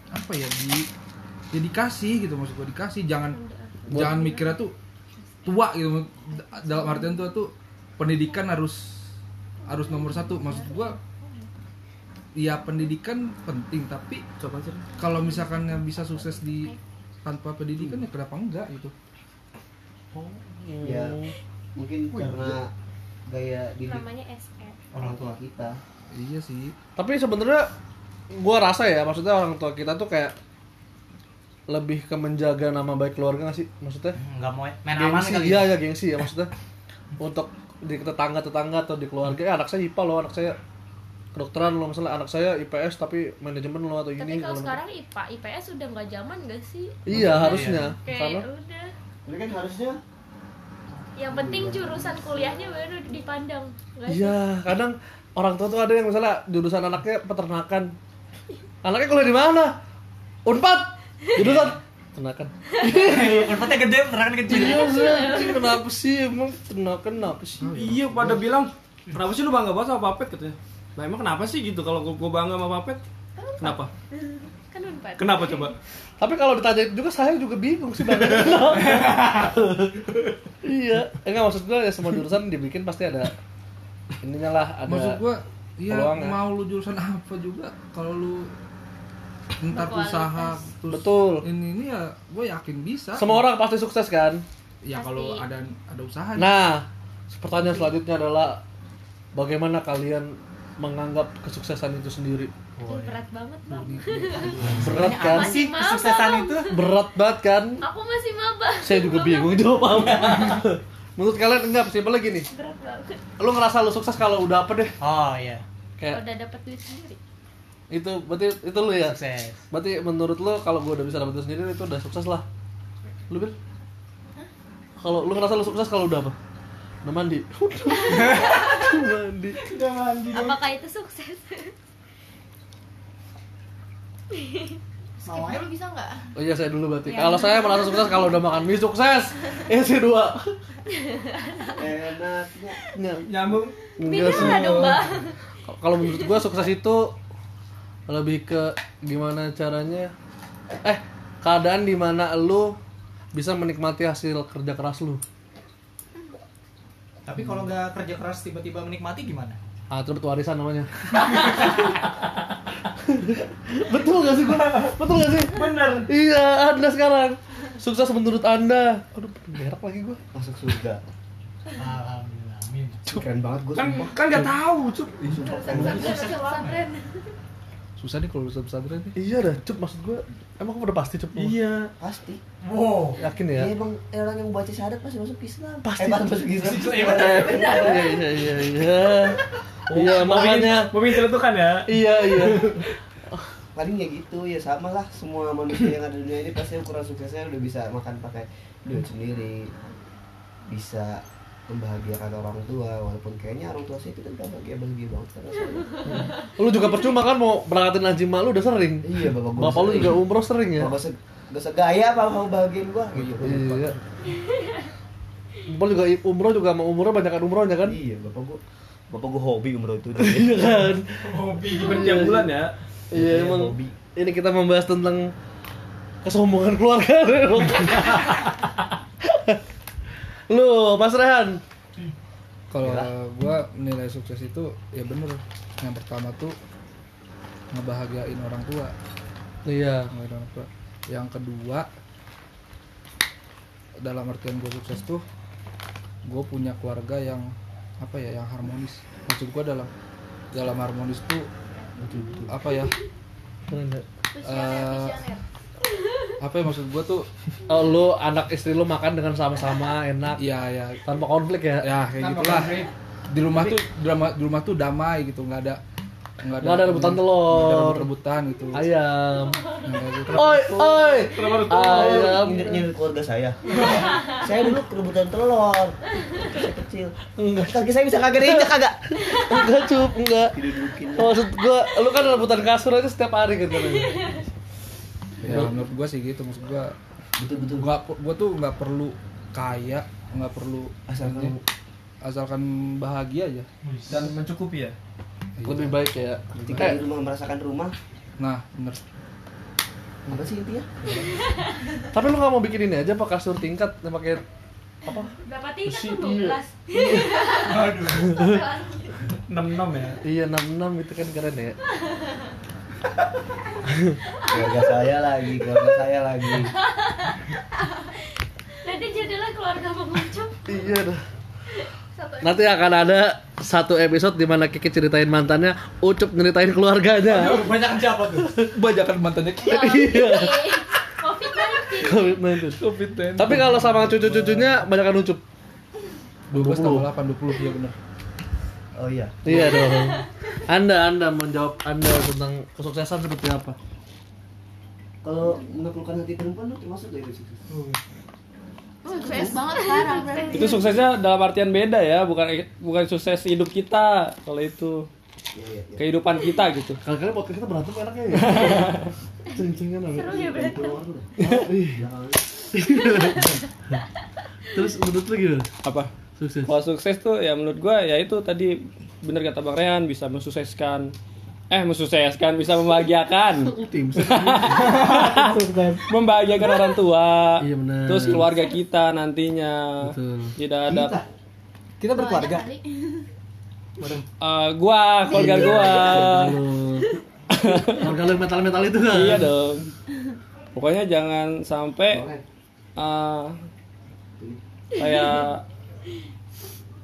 apa ya di ya dikasih gitu maksud gua dikasih jangan jangan mikirnya tuh tua gitu. Dalam artian tua tuh pendidikan harus harus nomor satu. Maksud gua ya pendidikan penting tapi coba sih kalau misalkan yang bisa sukses di tanpa pendidikan ya kenapa enggak gitu? Ya mungkin karena gaya didik orang tua kita. iya sih. Tapi sebenarnya gua rasa ya maksudnya orang tua kita tuh kayak lebih ke menjaga nama baik keluarga gak sih maksudnya? Enggak mau main aman Gengsi, kali. iya ya gengsi ya maksudnya untuk di tetangga-tetangga atau di keluarga ya anak saya IPA loh anak saya kedokteran loh misalnya anak saya IPS tapi manajemen loh atau Tapi ini kalau kalau- sekarang IPA, IPS udah nggak zaman gak sih? iya harusnya Kayak karena udah. Ini kan harusnya Yang penting jurusan kuliahnya baru dipandang. Nggak sih? iya kadang orang tua tuh ada yang misalnya jurusan anaknya peternakan anaknya kuliah di mana unpad jurusan peternakan Unpatnya gede, penerangan kecil. iya sih anjing, kenapa sih? Emang peternakan kenapa sih? Iya pada bilang kenapa sih lu bangga banget sama Papet katanya. Lah emang kenapa sih gitu? Kalau gua, gua bangga sama Papet kenapa? Kan unpad. kenapa coba? Tapi kalau ditanya itu juga saya juga bingung sih bang. Iya. Enggak maksud gue ya semua jurusan dibikin pasti ada ininya lah ada maksud gua ya peluang ya. mau lu jurusan apa juga kalau lu entar Berkualitas. usaha terus Betul. ini ini ya gue yakin bisa semua orang pasti sukses kan ya kalau ada ada usaha nah pertanyaan selanjutnya adalah bagaimana kalian menganggap kesuksesan itu sendiri Ih, berat banget bang. berat kan Masih maba. Kesuksesan itu berat banget kan Aku masih maba. saya juga bingung jawab apa menurut kalian enggak simpel lagi nih Berat banget. lu ngerasa lu sukses kalau udah apa deh Oh iya, kayak Udah dapat duit sendiri. Itu berarti itu lu ya sukses. Berarti menurut lo kalau gue udah bisa dapat itu sendiri itu udah sukses lah. Lu bil? Kalau lu ngerasa lu sukses kalau udah apa? Udah mandi. udah mandi. Apakah itu sukses? Skip dulu bisa nggak? Oh iya saya dulu berarti. Kalau saya merasa sukses kalau udah makan mie sukses. Isi dua. enaknya nyambung Enggak sih. Beda dong bang. Kalau menurut gue sukses itu lebih ke gimana caranya eh keadaan di mana lu bisa menikmati hasil kerja keras lu. Tapi kalau nggak kerja keras tiba-tiba menikmati gimana? Ah, itu warisan namanya. Betul gak sih gua? Betul gak sih? Bener. Iya, Anda sekarang sukses menurut Anda. Aduh, berak lagi gua. Masuk surga. Alhamdulillah. Amin. Keren banget gue Kan kan nggak tahu, Cup. pesantren Susah nih kalau lulusan pesantren nih. Iya dah, cup maksud gua. Emang udah pasti cup? Iya. Pasti. Wow. Yakin ya? Iya emang orang yang baca syahadat pasti masuk Islam. Pasti. Eh, masuk Islam. Iya iya iya iya. Iya makanya. Mau minta itu kan ya? Iya iya. Paling ya gitu ya sama lah semua manusia yang ada di dunia ini pasti ukuran suksesnya udah bisa makan pakai duit sendiri bisa membahagiakan orang tua walaupun kayaknya orang tua saya kita gak bahagia bahagia banget kan rasanya. Lu juga percuma kan mau berangkatin haji mak lu udah sering. iya bapak gua Bapak lu juga umroh sering ya? gak se gak segaya apa mau bahagiain gua gitu Iya. Bapak juga umroh juga mau umroh banyakan umrohnya kan? iya bapak gua bapak gua hobi umroh itu Iya kan? Hobi gimana tiap bulan ya? Iya Iya, emang hobi. ini kita membahas tentang kesombongan keluarga. Lu, Mas Rehan. Kalau gua nilai sukses itu ya bener. Yang pertama tuh ngebahagiain orang tua. Iya. Ngebahagiain orang tua. Yang kedua dalam artian gue sukses tuh gue punya keluarga yang apa ya yang harmonis maksud gue dalam dalam harmonis tuh apa ya eh, apa ya maksud gue tuh Oh, lu anak istri lu makan dengan sama-sama enak ya ya tanpa konflik ya? ya kayak Tanpa gitulah konflik. di rumah tuh di rumah di rumah tuh damai gitu nggak ada nggak Nggak ada rebutan telur. ada rebutan gitu Ayam. Nggak ada gitu. Oi, oi. Ayam. nyindir nyindir keluarga saya saya dulu kerebutan telur saya kecil kaki saya bisa kagak diinjak kagak Enggak, cup, enggak. Maksud gua, lu kan rebutan kasur aja setiap hari gitu kan. Ya menurut gua sih gitu maksud gua betul betul gua gua tuh nggak perlu kaya nggak perlu asalkan asalkan bahagia aja Dan mencukupi ya. Lebih baik ya. ketika Eh, di rumah merasakan rumah nah bener apa sih intinya tapi lu nggak mau bikin ini aja apa kasur tingkat yang pakai apa? Berapa tingkat tuh? iya. 12 6-6 ya? Iya 66 itu kan keren ya. keluarga saya lagi keluarga saya lagi Nanti jadilah keluarga mengucap Iya dah. Nanti akan ada satu episode di mana Kiki ceritain mantannya, Ucup nyeritain keluarganya. Banyak siapa tuh? banyakan mantannya Ya Iya. Covid-19 COVID-19. covid Tapi kalau sama cucu-cucunya banyakan Ucup. 12 tambah 8 20 ya bener oh iya Iya dong. Anda Anda menjawab Anda tentang kesuksesan seperti apa? kalau menaklukkan hati perempuan lu termasuk gak itu sukses sukses banget sekarang berarti Itu suksesnya dalam artian beda ya, bukan bukan sukses hidup kita kalau itu iya iya iya. kehidupan kita gitu. Kali-kali podcast kita berantem enaknya ya. Ceng-cengan apa? Seru ya lu dah. Terus menurut lu gimana? Apa? Sukses. Kalau sukses tuh ya menurut gua ya itu tadi bener kata Bang Rehan bisa mensukseskan. Eh mensukseskan bisa membahagiakan. Tim. membahagiakan orang tua. Iya, benar. terus keluarga kita nantinya. Betul. tidak ada. Kita? Berkeluarga. Eh, gua keluarga gua. Keluarga lu. Yang metal-metal itu. Kan? iya dong. Pokoknya jangan sampai eh, kayak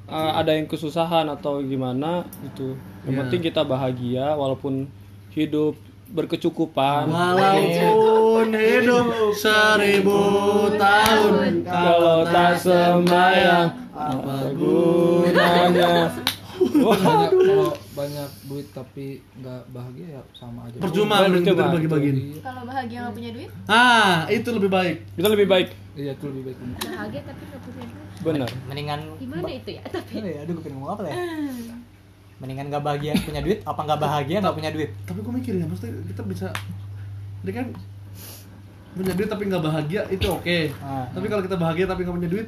eh, ada yang kesusahan atau gimana gitu. Yang Iya. penting kita bahagia walaupun hidup berkecukupan. Walaupun hidup seribu tahun kalau tak sembayang apa gunanya? banyak kalau banyak duit tapi nggak bahagia ya sama aja. Percuma mending kita bagi-bagiin. kalau bahagia nggak punya duit? Ah, itu lebih baik. itu lebih baik. Iya itu lebih baik. Bahagia tapi gak punya duit benar Mendingan Gimana itu ya? Tapi Apa ya? Aduh, gue pengen ngomong apa ya? Mendingan gak bahagia punya duit, apa gak bahagia gak punya duit? Tapi gue mikir ya, maksudnya kita bisa ini kan punya duit tapi nggak bahagia itu oke. Ah. Tapi kalau kita bahagia tapi nggak punya duit,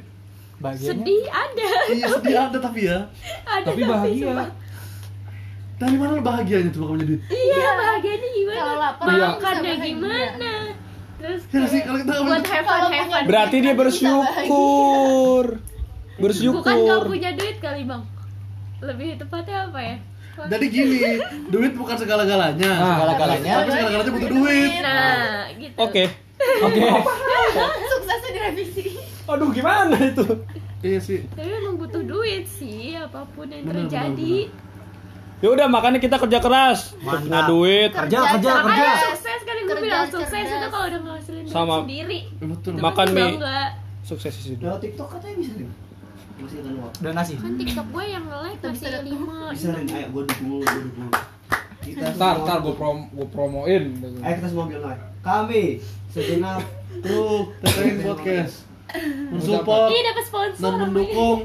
Bahagianya sedih ada iya sedih ada tapi ya. Ada tapi bahagia sumpah. Dari mana lo bahagianya tuh kalau punya duit? Iya bahagianya gimana? Kalau lapar, Makannya gimana? Terus Ya sih kalau kita buat punya have fun berarti dia bersyukur Bukan gak bersyukur punya duit kali bang Lebih tepatnya apa ya? Jadi gini, duit bukan segala-galanya. Ah, segala-galanya. Tapi segala-galanya butuh duit. Nah, gitu. Oke. Oke. Suksesnya direvisi. Aduh gimana itu? Iya sih. Tapi emang butuh duit sih apa pun yang Bener, terjadi. Ya udah makanya kita kerja keras. Mantap. Punya duit. Kerja, kerja, kerja. Makanya sukses kan gue Kerja bilang sukses itu kalau udah ngasilin duit Sama. sendiri. Betul. Itu Makan kan mie. Sukses sih hidup. Lewat TikTok katanya bisa nih. Masih ada uang. Donasi. Kan TikTok gue yang like masih lima. Bisa nih, ayo gue dukung lu, gue dukung. Kita Ntar, ntar gue prom, gue promoin. Ayo kita semua bilang. Kami segenap Tuh, TTN podcast. Mensupport Ih dapat sponsor. dan mendukung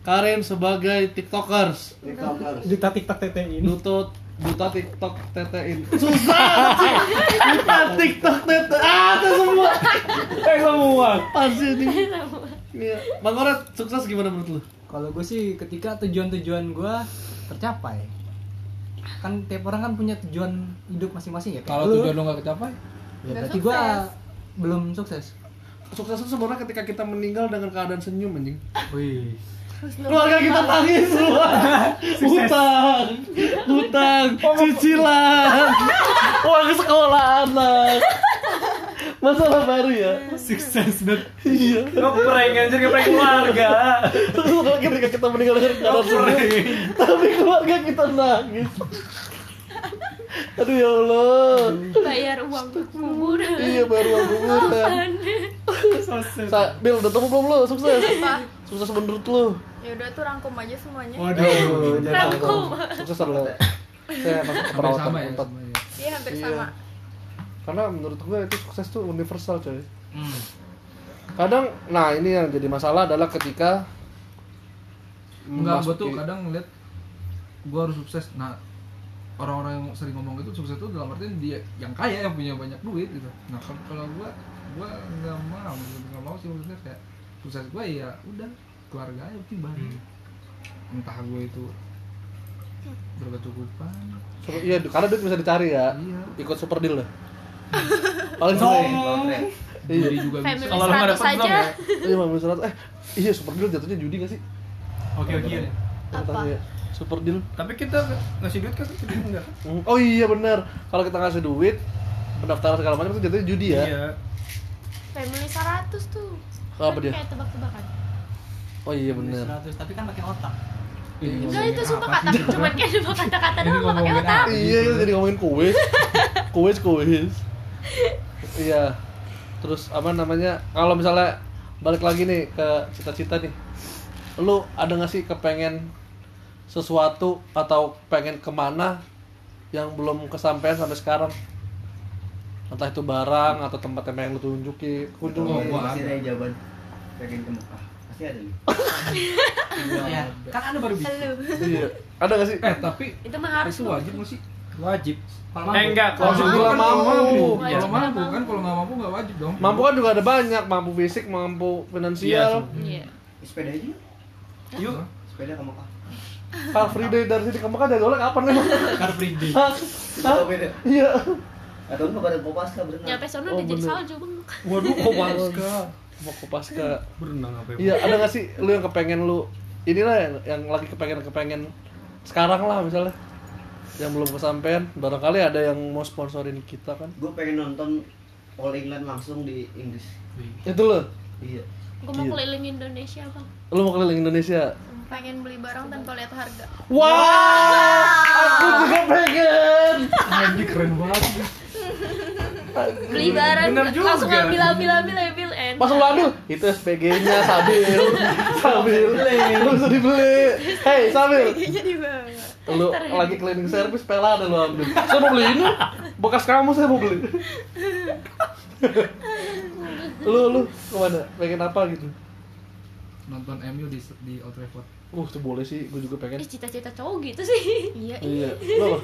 Karen sebagai tiktokers. TikTokers. Duta TikTok TTI ini. Nutut duta tiktok tetein susah duta tiktok tete ah itu semua Eh semua. pasti ini Iya. Bang Oret, sukses gimana menurut lu? Kalau gue sih ketika tujuan-tujuan gue tercapai kan tiap orang kan punya tujuan hidup masing-masing ya Kalau lu, tujuan lo gak kecapai, ya Nggak berarti gue belum sukses. Sukses itu sebenarnya ketika kita meninggal dengan keadaan senyum anjing. wih. Keluarga kita nangis semua. Hutang, hutang, cicilan, uang sekolah anak. Masalah baru ya. sukses banget Iya. Ngeprank anjir ngeprank keluarga. Terus ketika kita meninggal dengan keadaan senyum, tapi keluarga kita nangis. Aduh ya Allah. Bayar uang kuburan. Iya baru aku kuburan. Sa Bil, udah temu belum lo? Sukses. Apa? Sukses menurut lo. Ya udah tuh rangkum aja semuanya. waduh Rangkum. Sukses lo. Saya masuk ke perawatan ya. ya. Iya hampir Iya. sama. Karena menurut gue itu sukses tuh universal coy. Kadang, nah ini yang jadi masalah adalah ketika Enggak, gue tuh kadang ngeliat gue harus sukses. Nah, orang-orang yang sering ngomong gitu sukses itu dalam artian dia yang kaya yang punya banyak duit gitu. Nah, kalau gue gue nggak mau, nggak mau sih maksudnya kayak sukses gue ya udah keluarga aja penting bahagia. Entah gue itu berkecukupan. Iya, karena duit bisa dicari ya. Iya. Ikut super deal lah. Paling sering. Iya. Jadi juga bisa. Kalau lu nggak 100 dapet aja. belum ya? Iya, Bang, misalnya eh iya super deal jatuhnya judi gak sih? oke oke Apa? Super deal. Tapi kita ngasih duit kan kita enggak. Hmm, Oh iya benar. Kalau kita ngasih duit, pendaftaran segala macam itu jatuhnya judi ya. Iya. Family 100 tuh. Apa dia? Kayak tebak-tebakan. Oh iya benar. 100 tapi kan pakai otak Enggak itu ngomongin sumpah apa kata cuma kayak cuma kata-kata doang nggak pakai otak. Iya, itu jadi ngomongin kuis. kuis, kuis. Iya. Terus apa namanya? Kalau misalnya balik lagi nih ke cita-cita nih. Lu ada gak sih kepengen sesuatu atau pengen ke mana yang belum kesampaian sampai sekarang? Entah itu barang atau tempat yang pengen lu tunjuki, kunjungi. Oh, gua Pasti ada. jawaban. Pengen ke Mekah. Pasti ada nih. ya kan anda baru bisa Lu. Iya. Ada gak sih? Eh, tapi Itu mah harus itu wajib nggak sih? Wajib. Kalau Eh enggak, kalau mampu bila kan mampu. Wajib Kalau mampu kan, kalau nggak mampu nggak wajib dong. Mampu kan juga ada banyak, mampu fisik, mampu finansial. Iya. Sepeda aja. yuk. Sepeda ke Mekah. Car free day dari sini ke Mekah jadi oleh kapan emang? car free day. Iya. Atau enggak pada Kopaska berenang. Nyampe sono Oh, udah jadi salju bang. Waduh, kok Waska. Mau ke pasca. Berenang apa ya? Iya, ada gak sih lu yang kepengen lu inilah yang, yang lagi kepengen kepengen sekarang lah misalnya yang belum kesampaian barangkali ada yang mau sponsorin kita kan Gue pengen nonton All England langsung di Inggris. itu lo Iya. Gue mau Iya. keliling Indonesia bang. lu mau keliling Indonesia Pengen beli barang tanpa lihat harga. wah aku juga pengen Anjir keren banget. Beli barang Bener juga. langsung ambil ambil ambil ambil pas lu ambil itu SPG-nya Sabil Sabil lu bisa dibeli hey Sabil. Lu lagi cleaning service pela ada lu ambil saya mau beli ini. Bekas kamu saya mau beli. Lu lu ke mana? Pengen apa gitu? Nonton MU di di Old Trafford. uh itu boleh sih. Gue juga pengen. Ih, cita-cita cowok gitu sih. Iya. iya. Lu apa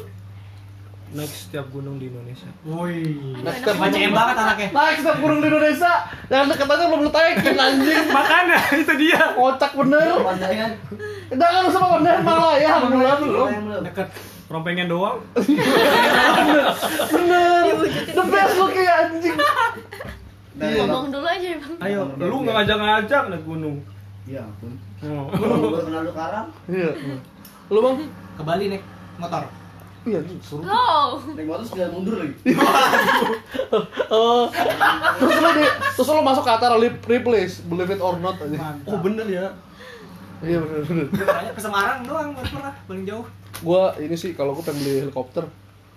Naik setiap gunung di Indonesia. woi Nah, setiap banyak yang banget anaknya naik setiap burung di Indonesia yang deket aja belum lu taikin anjing Makanya itu dia. kocak bener Pandayan. jangan lu sama bener malah ya alhamdulillah belum belum. Dekat rompengen doang. bener the best lu kayak anjing Dari Ngomong dulu aja ya bang. Ayo, lu nggak ngajak-ngajak naik gunung. Ya ampun. Oh. Gue kenal lu karang. iya lu bang ke Bali nek Motor. Iya, suruh. Go. naik motor mundur lagi Oh. terus lo di, terus lo masuk ke antara lip replace, believe it or not aja. Mantap. oh bener ya Iya bener bener. Gue ke Semarang doang baru pernah paling jauh. Gua ini sih kalau gua pengen beli helikopter.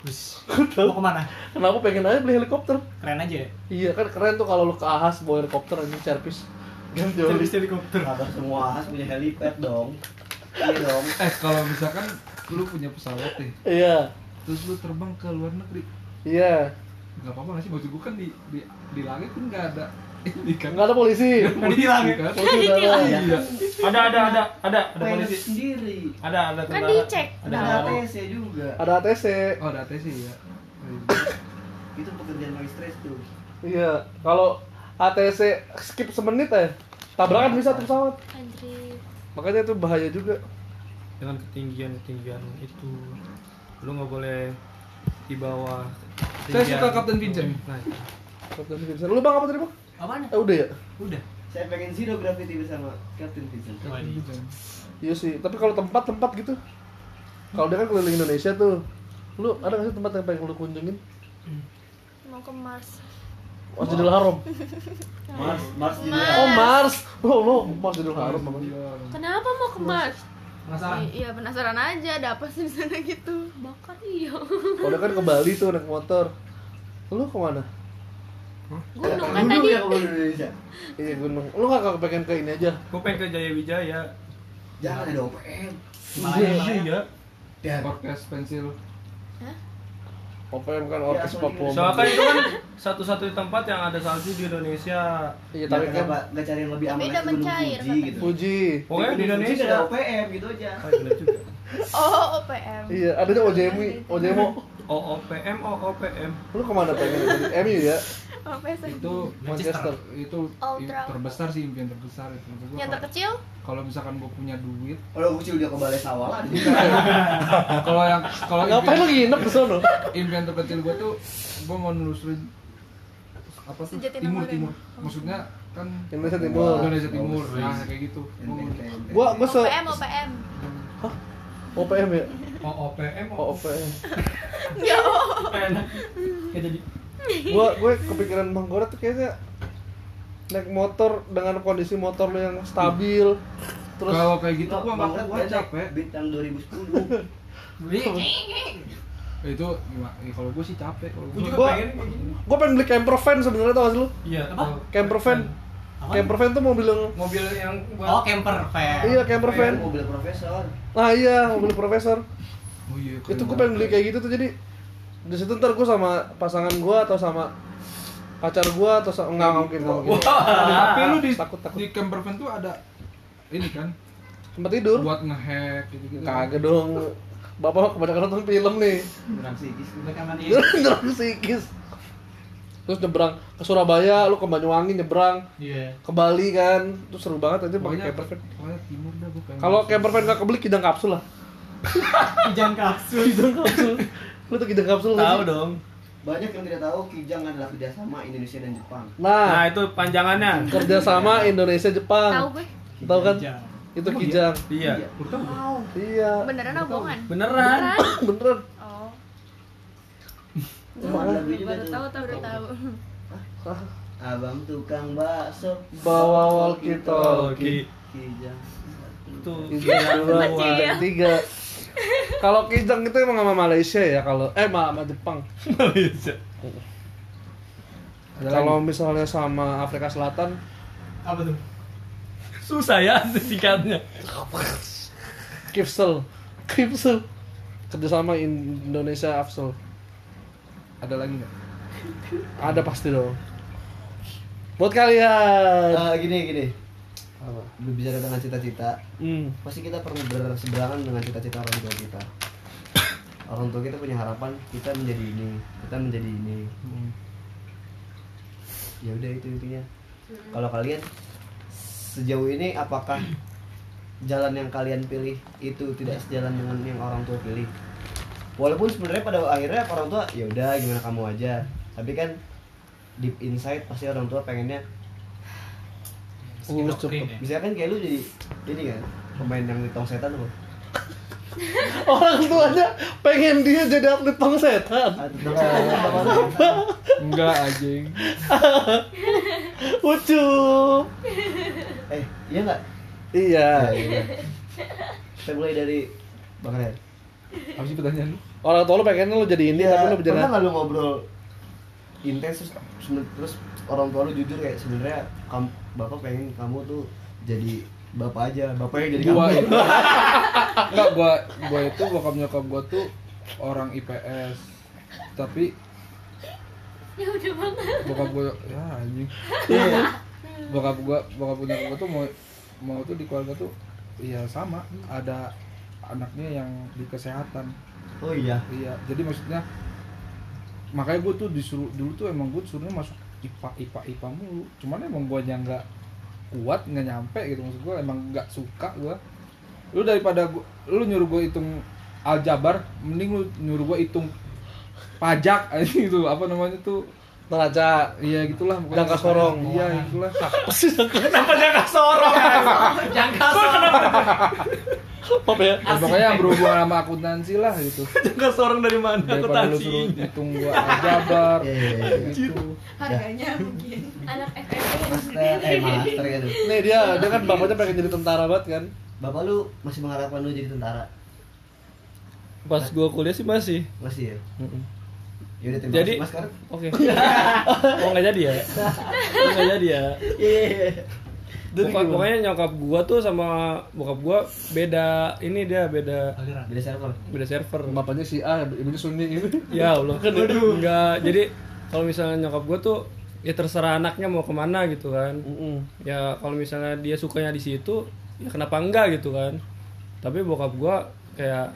Wis. Mau ke mana? Kenapa pengen aja beli helikopter? Keren aja ya. Iya kan keren tuh kalau lu ke Ahas bawa helikopter aja servis. Servis helikopter. Kabar semua khas punya helipad dong iya dong Eh kalau misalkan lu punya pesawat nih, Iya. terus lu terbang ke luar negeri, Iya. nggak apa-apa nggak sih? Maksud gua kan di di di langit kan nggak ada ini kan. Enggak ada polisi. Tadi di langit. kan? Polisi udara. Iya. Ada ada ada ada ada pilot polisi. sendiri Ada ada Kan dicek. Ada ada. ATC juga Ada ATC. Oh ada ATC ya. itu pekerjaan paling stres tuh Iya. Kalau ATC skip semenit ya. Tabrakan bisa tuh pesawat. Anjir. Makanya itu bahaya juga. Dengan ketinggian ketinggian itu, lu nggak boleh di bawah. Saya suka Kapten Vincent. Nah, itu. Kapten Vincent. Lu bang apa tadi bang? Apaan? Eh udah ya. Udah. saya pengen zero gravity bersama Captain Vincent Iya sih. Tapi kalau tempat-tempat gitu. Kalau dia kan keliling Indonesia tuh. Lu ada nggak sih tempat yang pengen lu kunjungin? mau ke Mars Masjidil Haram. Mars Mars juga Oh Mars. Oh lo Masjidil Haram namanya. Kenapa mau ke Mars? Penasaran? I- iya penasaran aja ada apa sih di sana gitu Bakar iya. Kalau dia kan ke Bali tuh naik motor. Lu ke mana? Gunung kan tadi. ya Indonesia Iya gunung. Lu gak pengen ke ini aja? Gue pengen ke Jaya Wijaya. jangan ada OPM. Iya. dan Orkes pensil. OPM kan orkes Ya, Papua. Soalnya kan itu kan satu-satunya tempat yang ada salju di Indonesia. Iya tapi tapi kan kenapa nggak cari yang lebih aman Beda aja Gunung mencair, Fuji gitu Fuji. Pokoknya di Indonesia. ada OPM gitu aja Oh, iya, juga. oh OPM Iya, adanya OJMI, OJMO. OOPM, OOPM. Lu ke mana pengen jadi MU ya? OPM Itu Manchester. itu Ultra. terbesar sih impian terbesar itu. Gua yang kalau- terkecil Kalau misalkan gue punya duit, kalau kecil dia ke balai sawah lah kalau yang kalau Ngapain lu impian, nginep di sono? impian terkecil gue tuh gue mau nelusurin apa tuh timur timur ya? maksudnya kan Indonesia Timur. Indonesia timur nah kayak gitu Gua Gua se OPM OPM OPM ya? OOPM, Oh, OPM. ya oh Enak. Kayak jadi Gua gue kepikiran Bang Goret tuh kayaknya naik motor dengan kondisi motor lu yang stabil. Terus kalau kayak gitu gue Bang kuat capek tahun 2010 itu gimana ya, kalau gue sih capek kalau Gue gue juga Gua- pengen gua pengen beli camper van sebenarnya tau gak sih lu? Iya. Apa? Camper van. Apa? Camper van tuh mobil yang Mobil yang buat Oh, camper van. Iya, camper van. mobil profesor Nah iya, mobil profesor. oh iya itu gue pengen beli kayak gitu tuh jadi di situ ntar gue sama pasangan gue atau sama pacar gue atau sama, enggak nggak mungkin nggak mungkin. Tapi lu di takut takut. di camper van tuh ada ini kan? Tempat tidur. Buat ngehack gitu gitu kagak dong. Bapak kebanyakan nonton film nih. Mereka mandi. Nyerang psikis. Terus nyebrang ke Surabaya lu ke Banyuwangi nyebrang. Iya. ke Bali kan. Itu seru banget aja pakai camper van. kalau camper van gak kebeli kidang kapsul lah. Kijang kapsul. kidang kapsul lu tuh kidang kapsul tahu sih? dong. banyak yang tidak tahu Kijang adalah kerjasama Indonesia dan Jepang Nah, nah itu panjangannya. kerjasama Indonesia Jepang Tahu gue. tahu kan Kijang. itu kijang Iya. iya beneran apa bohongan Beneran. beneran oh Itu ada lagu juga Baru tuh. tahu tahu udah tahu abang tukang bakso bawa walkie Oke. Kijang Kijang dua, Kecil. kijang tiga. Kalau kijang itu emang sama Malaysia ya kalau eh sama sama Jepang. Malaysia. Kalau misalnya sama Afrika Selatan, Apa tuh? Susah ya singkatnya. Kipsel, Kipsel. Kerjasama Indonesia Afsel. ada lagi nggak Ada pasti dong. Buat kalian. Eh, gini gini Apa? berbicara dengan cita-cita. Hmm. pasti kita perlu berseberangan dengan cita-cita orang tua kita. Orang tua kita punya harapan kita menjadi ini kita menjadi ini. Ya udah itu intinya. Kalau kalian sejauh ini apakah jalan yang kalian pilih itu tidak sejalan dengan yang orang tua pilih? Walaupun sebenarnya pada akhirnya orang tua ya udah gimana kamu aja. Tapi kan deep inside pasti orang tua pengennya Doktrin ya. bisa kan kayak lu jadi ini kan pemain yang di tong setan tuh Orang tuanya pengen dia jadi atlet pangsetan. Enggak anjing. Ucup. eh iya nggak Iya. Ya, iya. kita mulai dari bang Ren Apa sih pertanyaan lu? Orang tua lu pengen lu jadi ini tapi lu pernah berjalan. nggak lu ngobrol intens terus, orang tua lu jujur kayak sebenarnya kamu bapak pengen kamu tuh jadi bapak aja. Bapak yang jadi Gua kamu. itu Enggak, gua gua itu bokap nyokap gua tuh orang IPS. Tapi Ya udah banget. bokap gua ya anjing. bokap gua bokap nyokap gua tuh mau mau tuh di keluarga tuh iya sama. Ada anaknya yang di kesehatan. Oh iya. Iya jadi maksudnya makanya gue tuh disuruh dulu tuh emang gue disuruhnya masuk IPA IPA IPA mulu cuman emang gue yang nggak kuat nggak nyampe gitu maksud gue emang nggak suka gue lu daripada gua, lu nyuruh gue hitung aljabar mending lu nyuruh gue hitung pajak aja gitu apa namanya tuh Neraca. iya gitulah pokoknya. Jangka sorong. iya gitulah Kenapa jangan sorong? Jangka sorong. Apa ya? Ya, pokoknya yang berhubungan sama akuntansi lah gitu Jangan sorong dari mana? daripada lu Akuntansi. suruh hitung gue aljabar Iya, iya, iya. gitu harganya mungkin Anak FFP. master eh master gitu Nih dia dia kan bapaknya pengen jadi tentara banget kan. bapak lu masih mengharapkan lu jadi tentara Pas gua kuliah sih masih. masih ya ya udah terima Jadi- kasih mas sekarang Oke. Oh nggak jadi ya? Oh, nggak jadi ya? iya iya, Jadi Pokok- gimana? pokoknya nyokap gua tuh sama bokap gua beda ini dia beda Aliran. beda server beda server. Bapaknya si A, ibunya Sunni ini. Ya Allah. Enggak. Jadi kalau misalnya nyokap gua tuh ya terserah anaknya mau ke mana gitu kan. Mm-mm. Ya kalau misalnya dia sukanya di situ ya kenapa enggak gitu kan. Tapi bokap gua kayak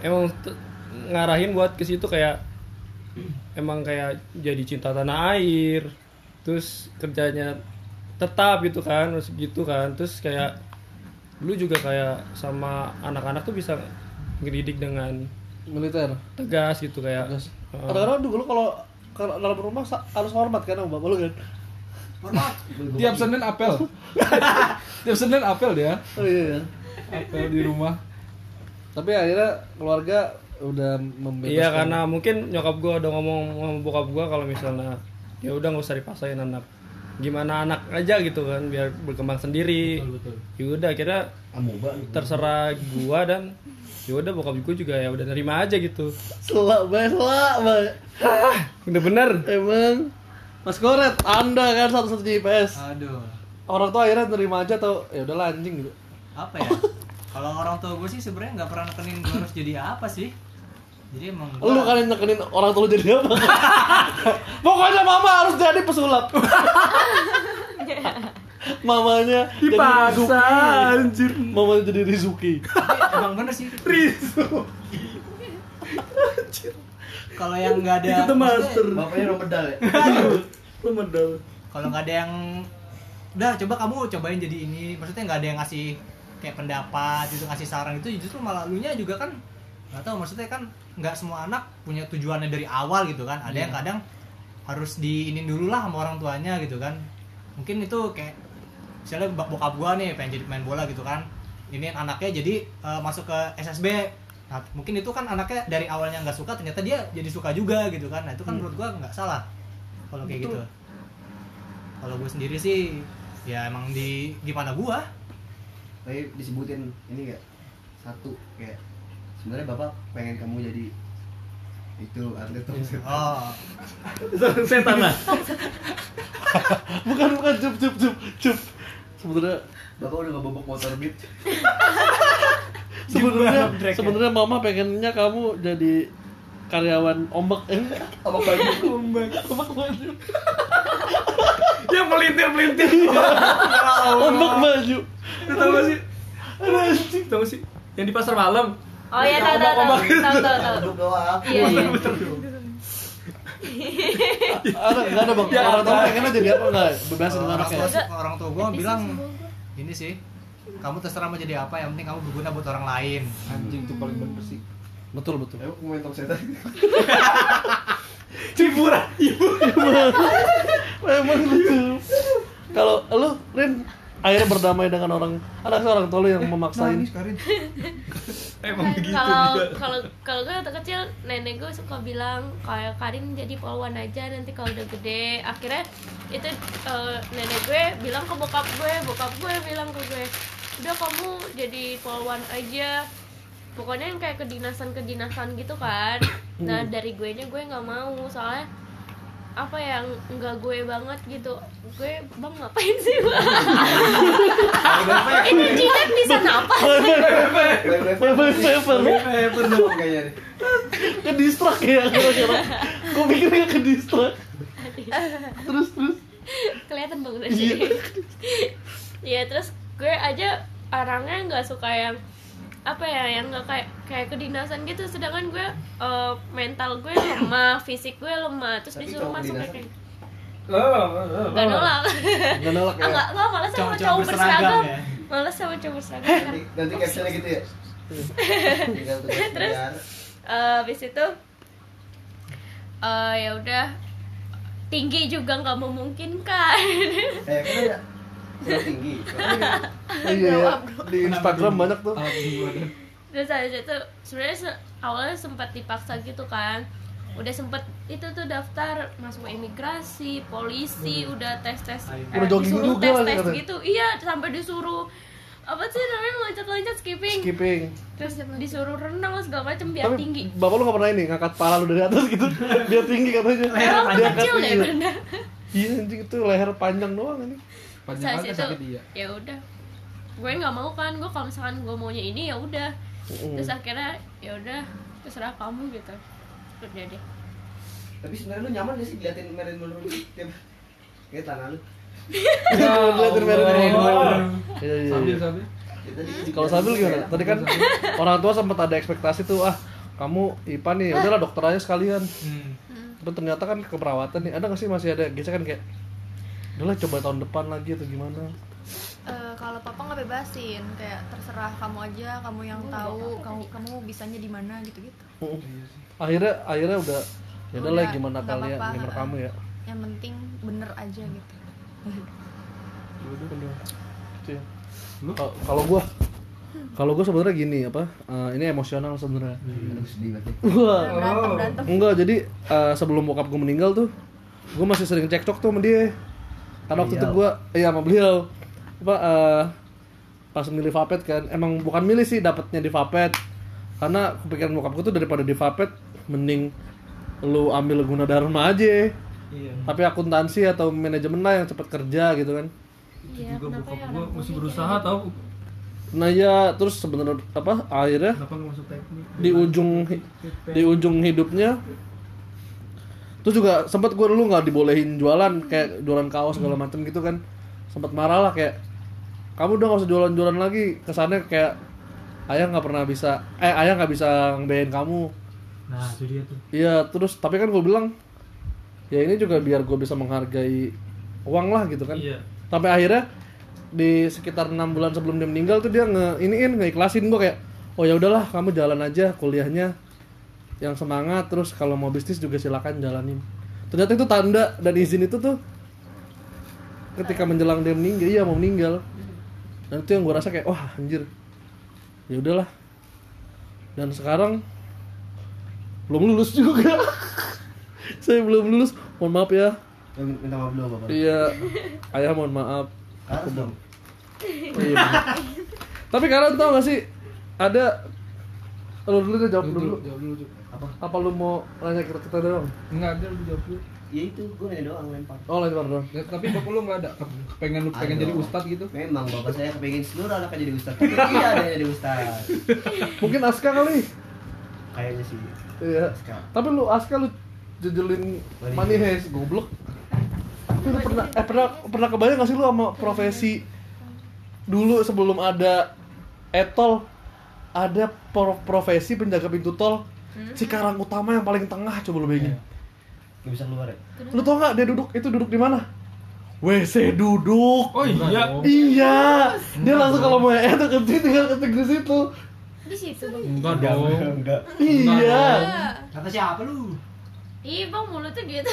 emang t- ngarahin buat ke situ kayak emang kayak jadi cinta tanah air terus kerjanya tetap gitu kan terus gitu kan terus kayak dulu juga kayak sama anak-anak tuh bisa ngedidik dengan Militer. tegas gitu kayak Tegas. Heeh. Kadang-kadang dulu kalau kalau dalam rumah harus hormat kan sama bapak lu kan. tiap senin apel tiap senin apel dia Oh iya. iya. apel di rumah Tapi akhirnya keluarga udah membebaskan. iya karena mungkin nyokap gua udah ngomong sama bokap gua kalau misalnya ya udah nggak usah dipaksain anak gimana anak aja gitu kan biar berkembang sendiri ya udah kira amuba lu. terserah gua dan ya udah bokap gua juga ya udah nerima aja gitu selak banget, selak banget. udah bener Emang Mas Koret, Anda kan satu-satunya IPS. Aduh. Orang tua akhirnya nerima aja atau ya udah anjing gitu. Apa ya? Kalau orang tua gue sih sebenarnya nggak pernah nekenin gue harus jadi apa sih. Jadi emang gua- Lu yang nekenin orang tua lu jadi apa? Pokoknya mama harus jadi pesulap. Mamanya jadi Rizuki. anjir Mamanya jadi Rizuki. Emang bener sih. Kalau yang nggak ada Itu master. bapaknya orang pedal ya lu medal kalau nggak ada yang udah coba kamu cobain jadi ini maksudnya nggak ada yang ngasih kayak pendapat gitu ngasih saran itu justru malah lu nya juga kan nggak tahu maksudnya kan nggak semua anak punya tujuannya dari awal gitu kan. Ada yang kadang harus diinin dulu lah sama orang tuanya gitu kan. Mungkin itu kayak misalnya bok- bokap gua nih pengen jadi pemain bola gitu kan. Ini anaknya jadi eh, masuk ke SSB nah mungkin itu kan anaknya dari awalnya nggak suka ternyata dia jadi suka juga gitu kan. Nah itu kan menurut gua nggak salah kalau kayak gitu. Kalau gue sendiri sih ya emang di gimana gua. Tapi disebutin ini gak satu kayak sebenarnya bapak pengen kamu jadi itu atlet tomset oh. Setan lah. Bukan bukan. Cup cup cup cup. Sebenarnya bapak udah ngebobok motor beat. Sebenarnya sebenarnya mama pengennya kamu jadi karyawan ombak. Eh apa baju. Ombak. Ombak baju. Yang melintir melintir. Ombak baju. Lu tau gak sih? Tau gak sih? Yang di pasar malam Oh iya tahu tahu tahu. Tahu tahu tahu. duduk doang Iya iya. ada nggak ada bang orang tua pengennya jadi apa nggak? Bebasin orang anaknya. orang tua gua bilang ini sih kamu terserah mau jadi apa yang penting kamu berguna buat orang lain. Anjing tuh paling bener sih. Betul betul. Ayo pemain tomset cipuran memang lucu kalau lu Rin akhirnya berdamai dengan orang ada nggak orang tua lu yang memaksain Karin. Emang begitu kalau dia. kalau kalau gue waktu kecil nenek gue suka bilang kayak Karin jadi polwan aja nanti kalau udah gede. Akhirnya itu eh, nenek gue bilang ke bokap gue bokap gue bilang ke gue udah kamu jadi polwan aja. Pokoknya yang kayak kedinasan kedinasan gitu kan. Nah dari gue nya gue nggak mau soalnya apa yang enggak gue banget gitu. Gue bang ngapain sih bang? Ini jidat bisa napas paper paper. Paper dong kayaknya nih. ke distrak ya kira-kira. Kok mikirnya ke distrak terus terus. Kelihatan banget Iya. sih. Iya terus gue aja orangnya nggak suka yang apa ya yang nggak kayak kayak kedinasan gitu sedangkan gue eh, mental gue lemah fisik gue lemah terus Tapi disuruh masuk kayak Oh, nggak nolak nggak nolak Ah, ya nggak nggak malas sama cowok berseragam ya? malas sama cowok berseragam Nanti, captionnya gitu ya. Terus? biar. Eh, habis itu eh ya udah tinggi juga nggak memungkinkan Eh, kan kurang tinggi. iya ya di Instagram banyak tuh. Terus habis itu sebenarnya se- awalnya sempat dipaksa gitu kan. Udah sempet itu tuh daftar masuk imigrasi polisi udah tes Udah jogging disuruh juga tes lagi tes katanya. gitu. Iya sampai disuruh apa sih namanya loncat-loncat skipping. Skipping. Terus disuruh renang segala macam biar tapi tinggi. bapak lu gak pernah ini ngangkat pala lu dari atas gitu. Biar tinggi katanya. Dia kecil deh iya. iya anjing itu leher panjang doang ini Panjang situ sakit iya. ya udah gue nggak mau kan gue kalau misalkan gue maunya ini ya udah terus akhirnya ya udah terserah kamu gitu udah deh Tapi sebenarnya lu nyaman gak sih diliatin Marilyn Monroe gitu? tiap kayak tanah lu. Liatin Marilyn Monroe. Iya, iya, Sambil iya. sambil. Ya, tadi Kalau sambil gimana? Tadi kan orang tua sempat ada ekspektasi tuh, ah kamu IPA nih, udahlah dokter aja sekalian. Hmm. Tapi ternyata kan keperawatan nih, ada nggak sih masih ada gesekan kayak, udahlah coba tahun depan lagi atau gimana? Eh, kalau papa nggak bebasin kayak terserah kamu aja kamu yang tahu kamu kamu bisanya di mana gitu gitu. Akhirnya akhirnya udah, ya udahlah Udah, gimana nggak kalian, apa-apa, gimana kamu ya. yang penting bener aja gitu. Itu ya. Kalau- Kalau gua, kalau gua sebenarnya gini apa? eh, ini emosional sebenarnya. Wah. berantem berantem Enggak, jadi eh, sebelum bokap gue meninggal tuh gue masih sering cekcok tuh sama dia karena waktu itu gue iya sama beliau. Apa eh, pas milih Vapet kan. Emang bukan milih sih dapatnya di Vapet. Karena kepikiran bokap gue tuh daripada di Vapet mending lu ambil guna dharma aja. Iya. tapi akuntansi atau manajemen lah yang cepet kerja gitu kan. Iya juga bokap ya gua orang masih tuanya berusaha tau. Nah ya terus sebenarnya apa akhirnya di ujung di ujung hidupnya terus juga sempat gue dulu nggak dibolehin jualan kayak jualan kaos segala macam gitu kan. Sempat marah lah kayak kamu udah nggak usah jualan-jualan lagi. Kesannya kayak ayah nggak pernah bisa eh ayah nggak bisa ngebiayain kamu. Nah, itu dia tuh. iya terus tapi kan gue bilang ya ini juga biar gue bisa menghargai uang lah gitu kan. Iya. Sampai akhirnya di sekitar enam bulan sebelum dia meninggal tuh dia nge iniin ngeiklasin gue kayak oh ya udahlah kamu jalan aja kuliahnya yang semangat terus kalau mau bisnis juga silakan jalanin ternyata itu tanda dan izin itu tuh ketika menjelang dia meninggal iya mau meninggal dan itu yang gue rasa kayak wah anjir ya udahlah dan sekarang belum lulus juga saya belum lulus mohon maaf ya minta maaf dulu bapak. iya ayah mohon maaf Harus dong. Oh, iya. Tapi kalian tau gak sih ada lu dulu deh jawab dulu. Jawab dulu. Apa? Apa lu mau nanya kita kita doang? Enggak ada lu jawab dulu. Ya itu, gue nanya doang lempar. Oh lempar doang. Ya, tapi bapak lu enggak ada pengen lu pengen jadi ustad gitu. Memang bapak saya kepengen seluruh anaknya jadi ustaz. Tapi tidak ada yang jadi ustaz. Mungkin Aska kali. Kayaknya sih. Iya. Aska. Tapi lu Aska lu jejelin heist goblok. Tapi lu pernah eh pernah pernah kebayang gak sih lu sama profesi dulu sebelum ada etol ada pro- profesi penjaga pintu tol Cikarang Utama yang paling tengah coba lu bayangin. Gak bisa keluar ya? Lu tau gak dia duduk itu duduk di mana? WC duduk. oh iya Iya, dia langsung kalau mau ya tuh ketik tinggal ketik di situ. di situ bang enggak dong Enggak. Iya. Kata siapa lu? ih bang mulutnya gitu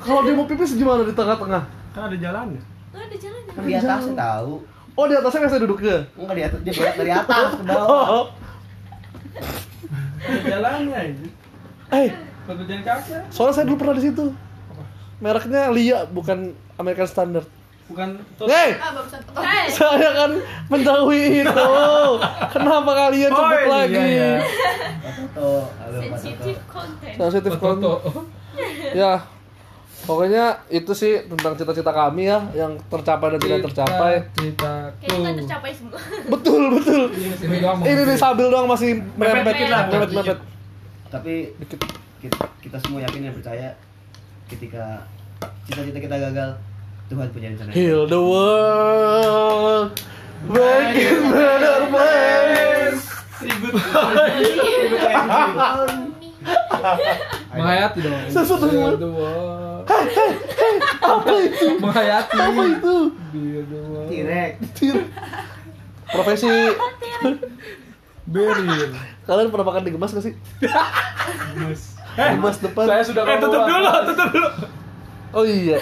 Kalau dia mau pipis gimana di tengah-tengah? Kan ada jalannya. Nggak ada jalannya. Kan di atasnya tahu. Oh di atasnya nggak saya duduknya. Enggak di atas, dia berat dari atas ke bawah. Oh. Jalannya itu. Eh, Buat berjalan kaki. ya. soalnya saya dulu pernah di situ. Mereknya Lia, bukan American Standard. Bukan Hei, ah Hey, saya kan mendahului itu. Kenapa kalian Oh, sebut lagi? iya. Sensitive content. Sensitif Foto. Ya, pokoknya itu sih tentang cita-cita kami ya, yang tercapai dan tidak tercapai. Cerita Kayaknya kan tercapai semua. Betul, betul. Ini mau Ini nih sambil doang masih Mepet lah. mepet, mepet. Tapi kita, kita semua yakin dan percaya ketika cita-cita kita gagal, Tuhan punya rencana. Heal the world, make it better place. menghayati dong. Sesuatu yang- the world. Apa itu? Menghayati. Apa itu? World. Tirek. Tir- Profesi Beril. kalian pernah makan di gemas gak sih? Gemas depan. Saya sudah Eh tutup dulu, tutup dulu. Oh iya.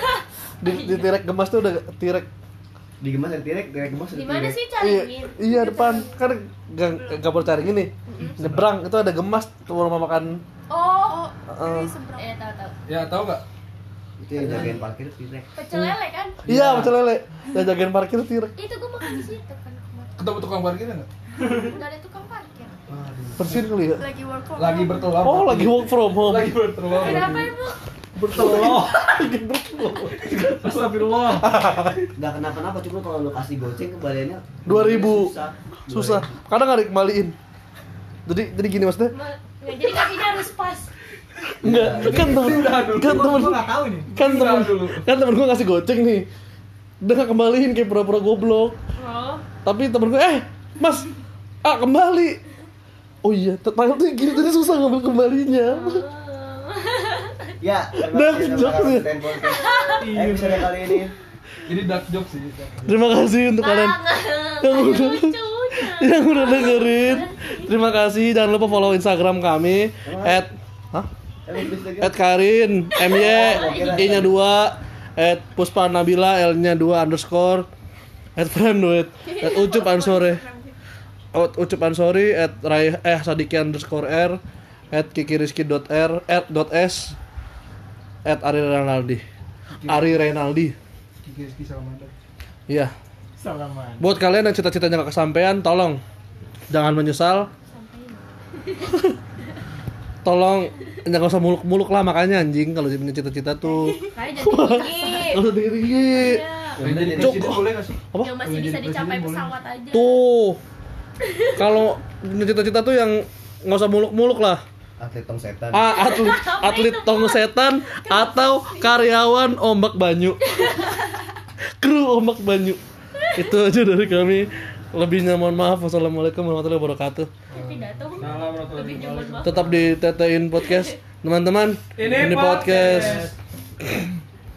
Di, di tirek gemas tuh udah tirek. Di gemas ada tirek, tirek gemas ada Di mana tirek. sih Iya, cariin? iya depan kan gak, gak boleh cari gini. Nyebrang itu ada gemas tuh rumah makan. Oh, ini seberang eh tahu tahu. Ya tahu nggak? Itu yang jagain parkir tirek. Pecel lele kan? iya macam lele. Yang jagain parkir tirek. Itu gua makan di situ kan kemarin. Ketemu tukang parkirnya nggak? Nggak ada tukang parkir. Persin kali ya. lagi work from Lagi home. bertelur. Oh lagi work from home. Lagi bertelur. Kenapa emang? Bertelur. Astagfirullah. Enggak kenapa-napa, cuma kalau lu kasih goceng kembaliannya 2000. susah. Susah. Kadang gak dikembaliin. Jadi jadi gini maksudnya. Ma- nggak, jadi kakinya harus pas. Enggak, kan temen kan temen Gua nggak tahu nih. kan temen kan temen gue ngasih goceng nih. Udah gak kembaliin kayak pura-pura goblok. Oh, Tapi temen gue, eh mas, ah kembali. Oh iya, padahal tuh gini tadi susah ngambil kembalinya. Ya, terima Dark kasih ya. Episode kali ini. Ini dark joke sih. Terima kasih untuk kalian yang udah. yang udah dengerin. Terima kasih, jangan lupa follow Instagram kami. At Hah? At Karin, MY, I-nya 2 At Puspa Nabila, L-nya 2 underscore. At Friendwit At Ucup Ansore. At Ucup Ansori At Rai, eh Sadiki underscore R. At Kiki Rizky dot R. R dot S. At Ari Renaldi Ari Renaldi Kiki Rizky Salamander. Iya Salaman. Buat kalian yang cita-citanya gak kesampaian Tolong Jangan menyesal Tolong Jangan usah muluk-muluk lah makanya anjing Kalau punya cita-cita tuh Kayak jadi tinggi. Kalau diri Iya. Yang penting jadi Cuk. Presiden boleh nggak sih? Apa? Yang masih bisa dicapai pesawat aja. Tuh. Kalau punya cita-cita tuh yang nggak usah muluk-muluk lah. atlet tong setan. Ah, atlet atlet tong setan atau karyawan ombak banyu. Kru ombak banyu. Itu aja dari kami. Lebihnya mohon maaf. Wassalamualaikum warahmatullahi wabarakatuh. Tetap di TTIN podcast. Teman-teman, Ini podcast. podcast.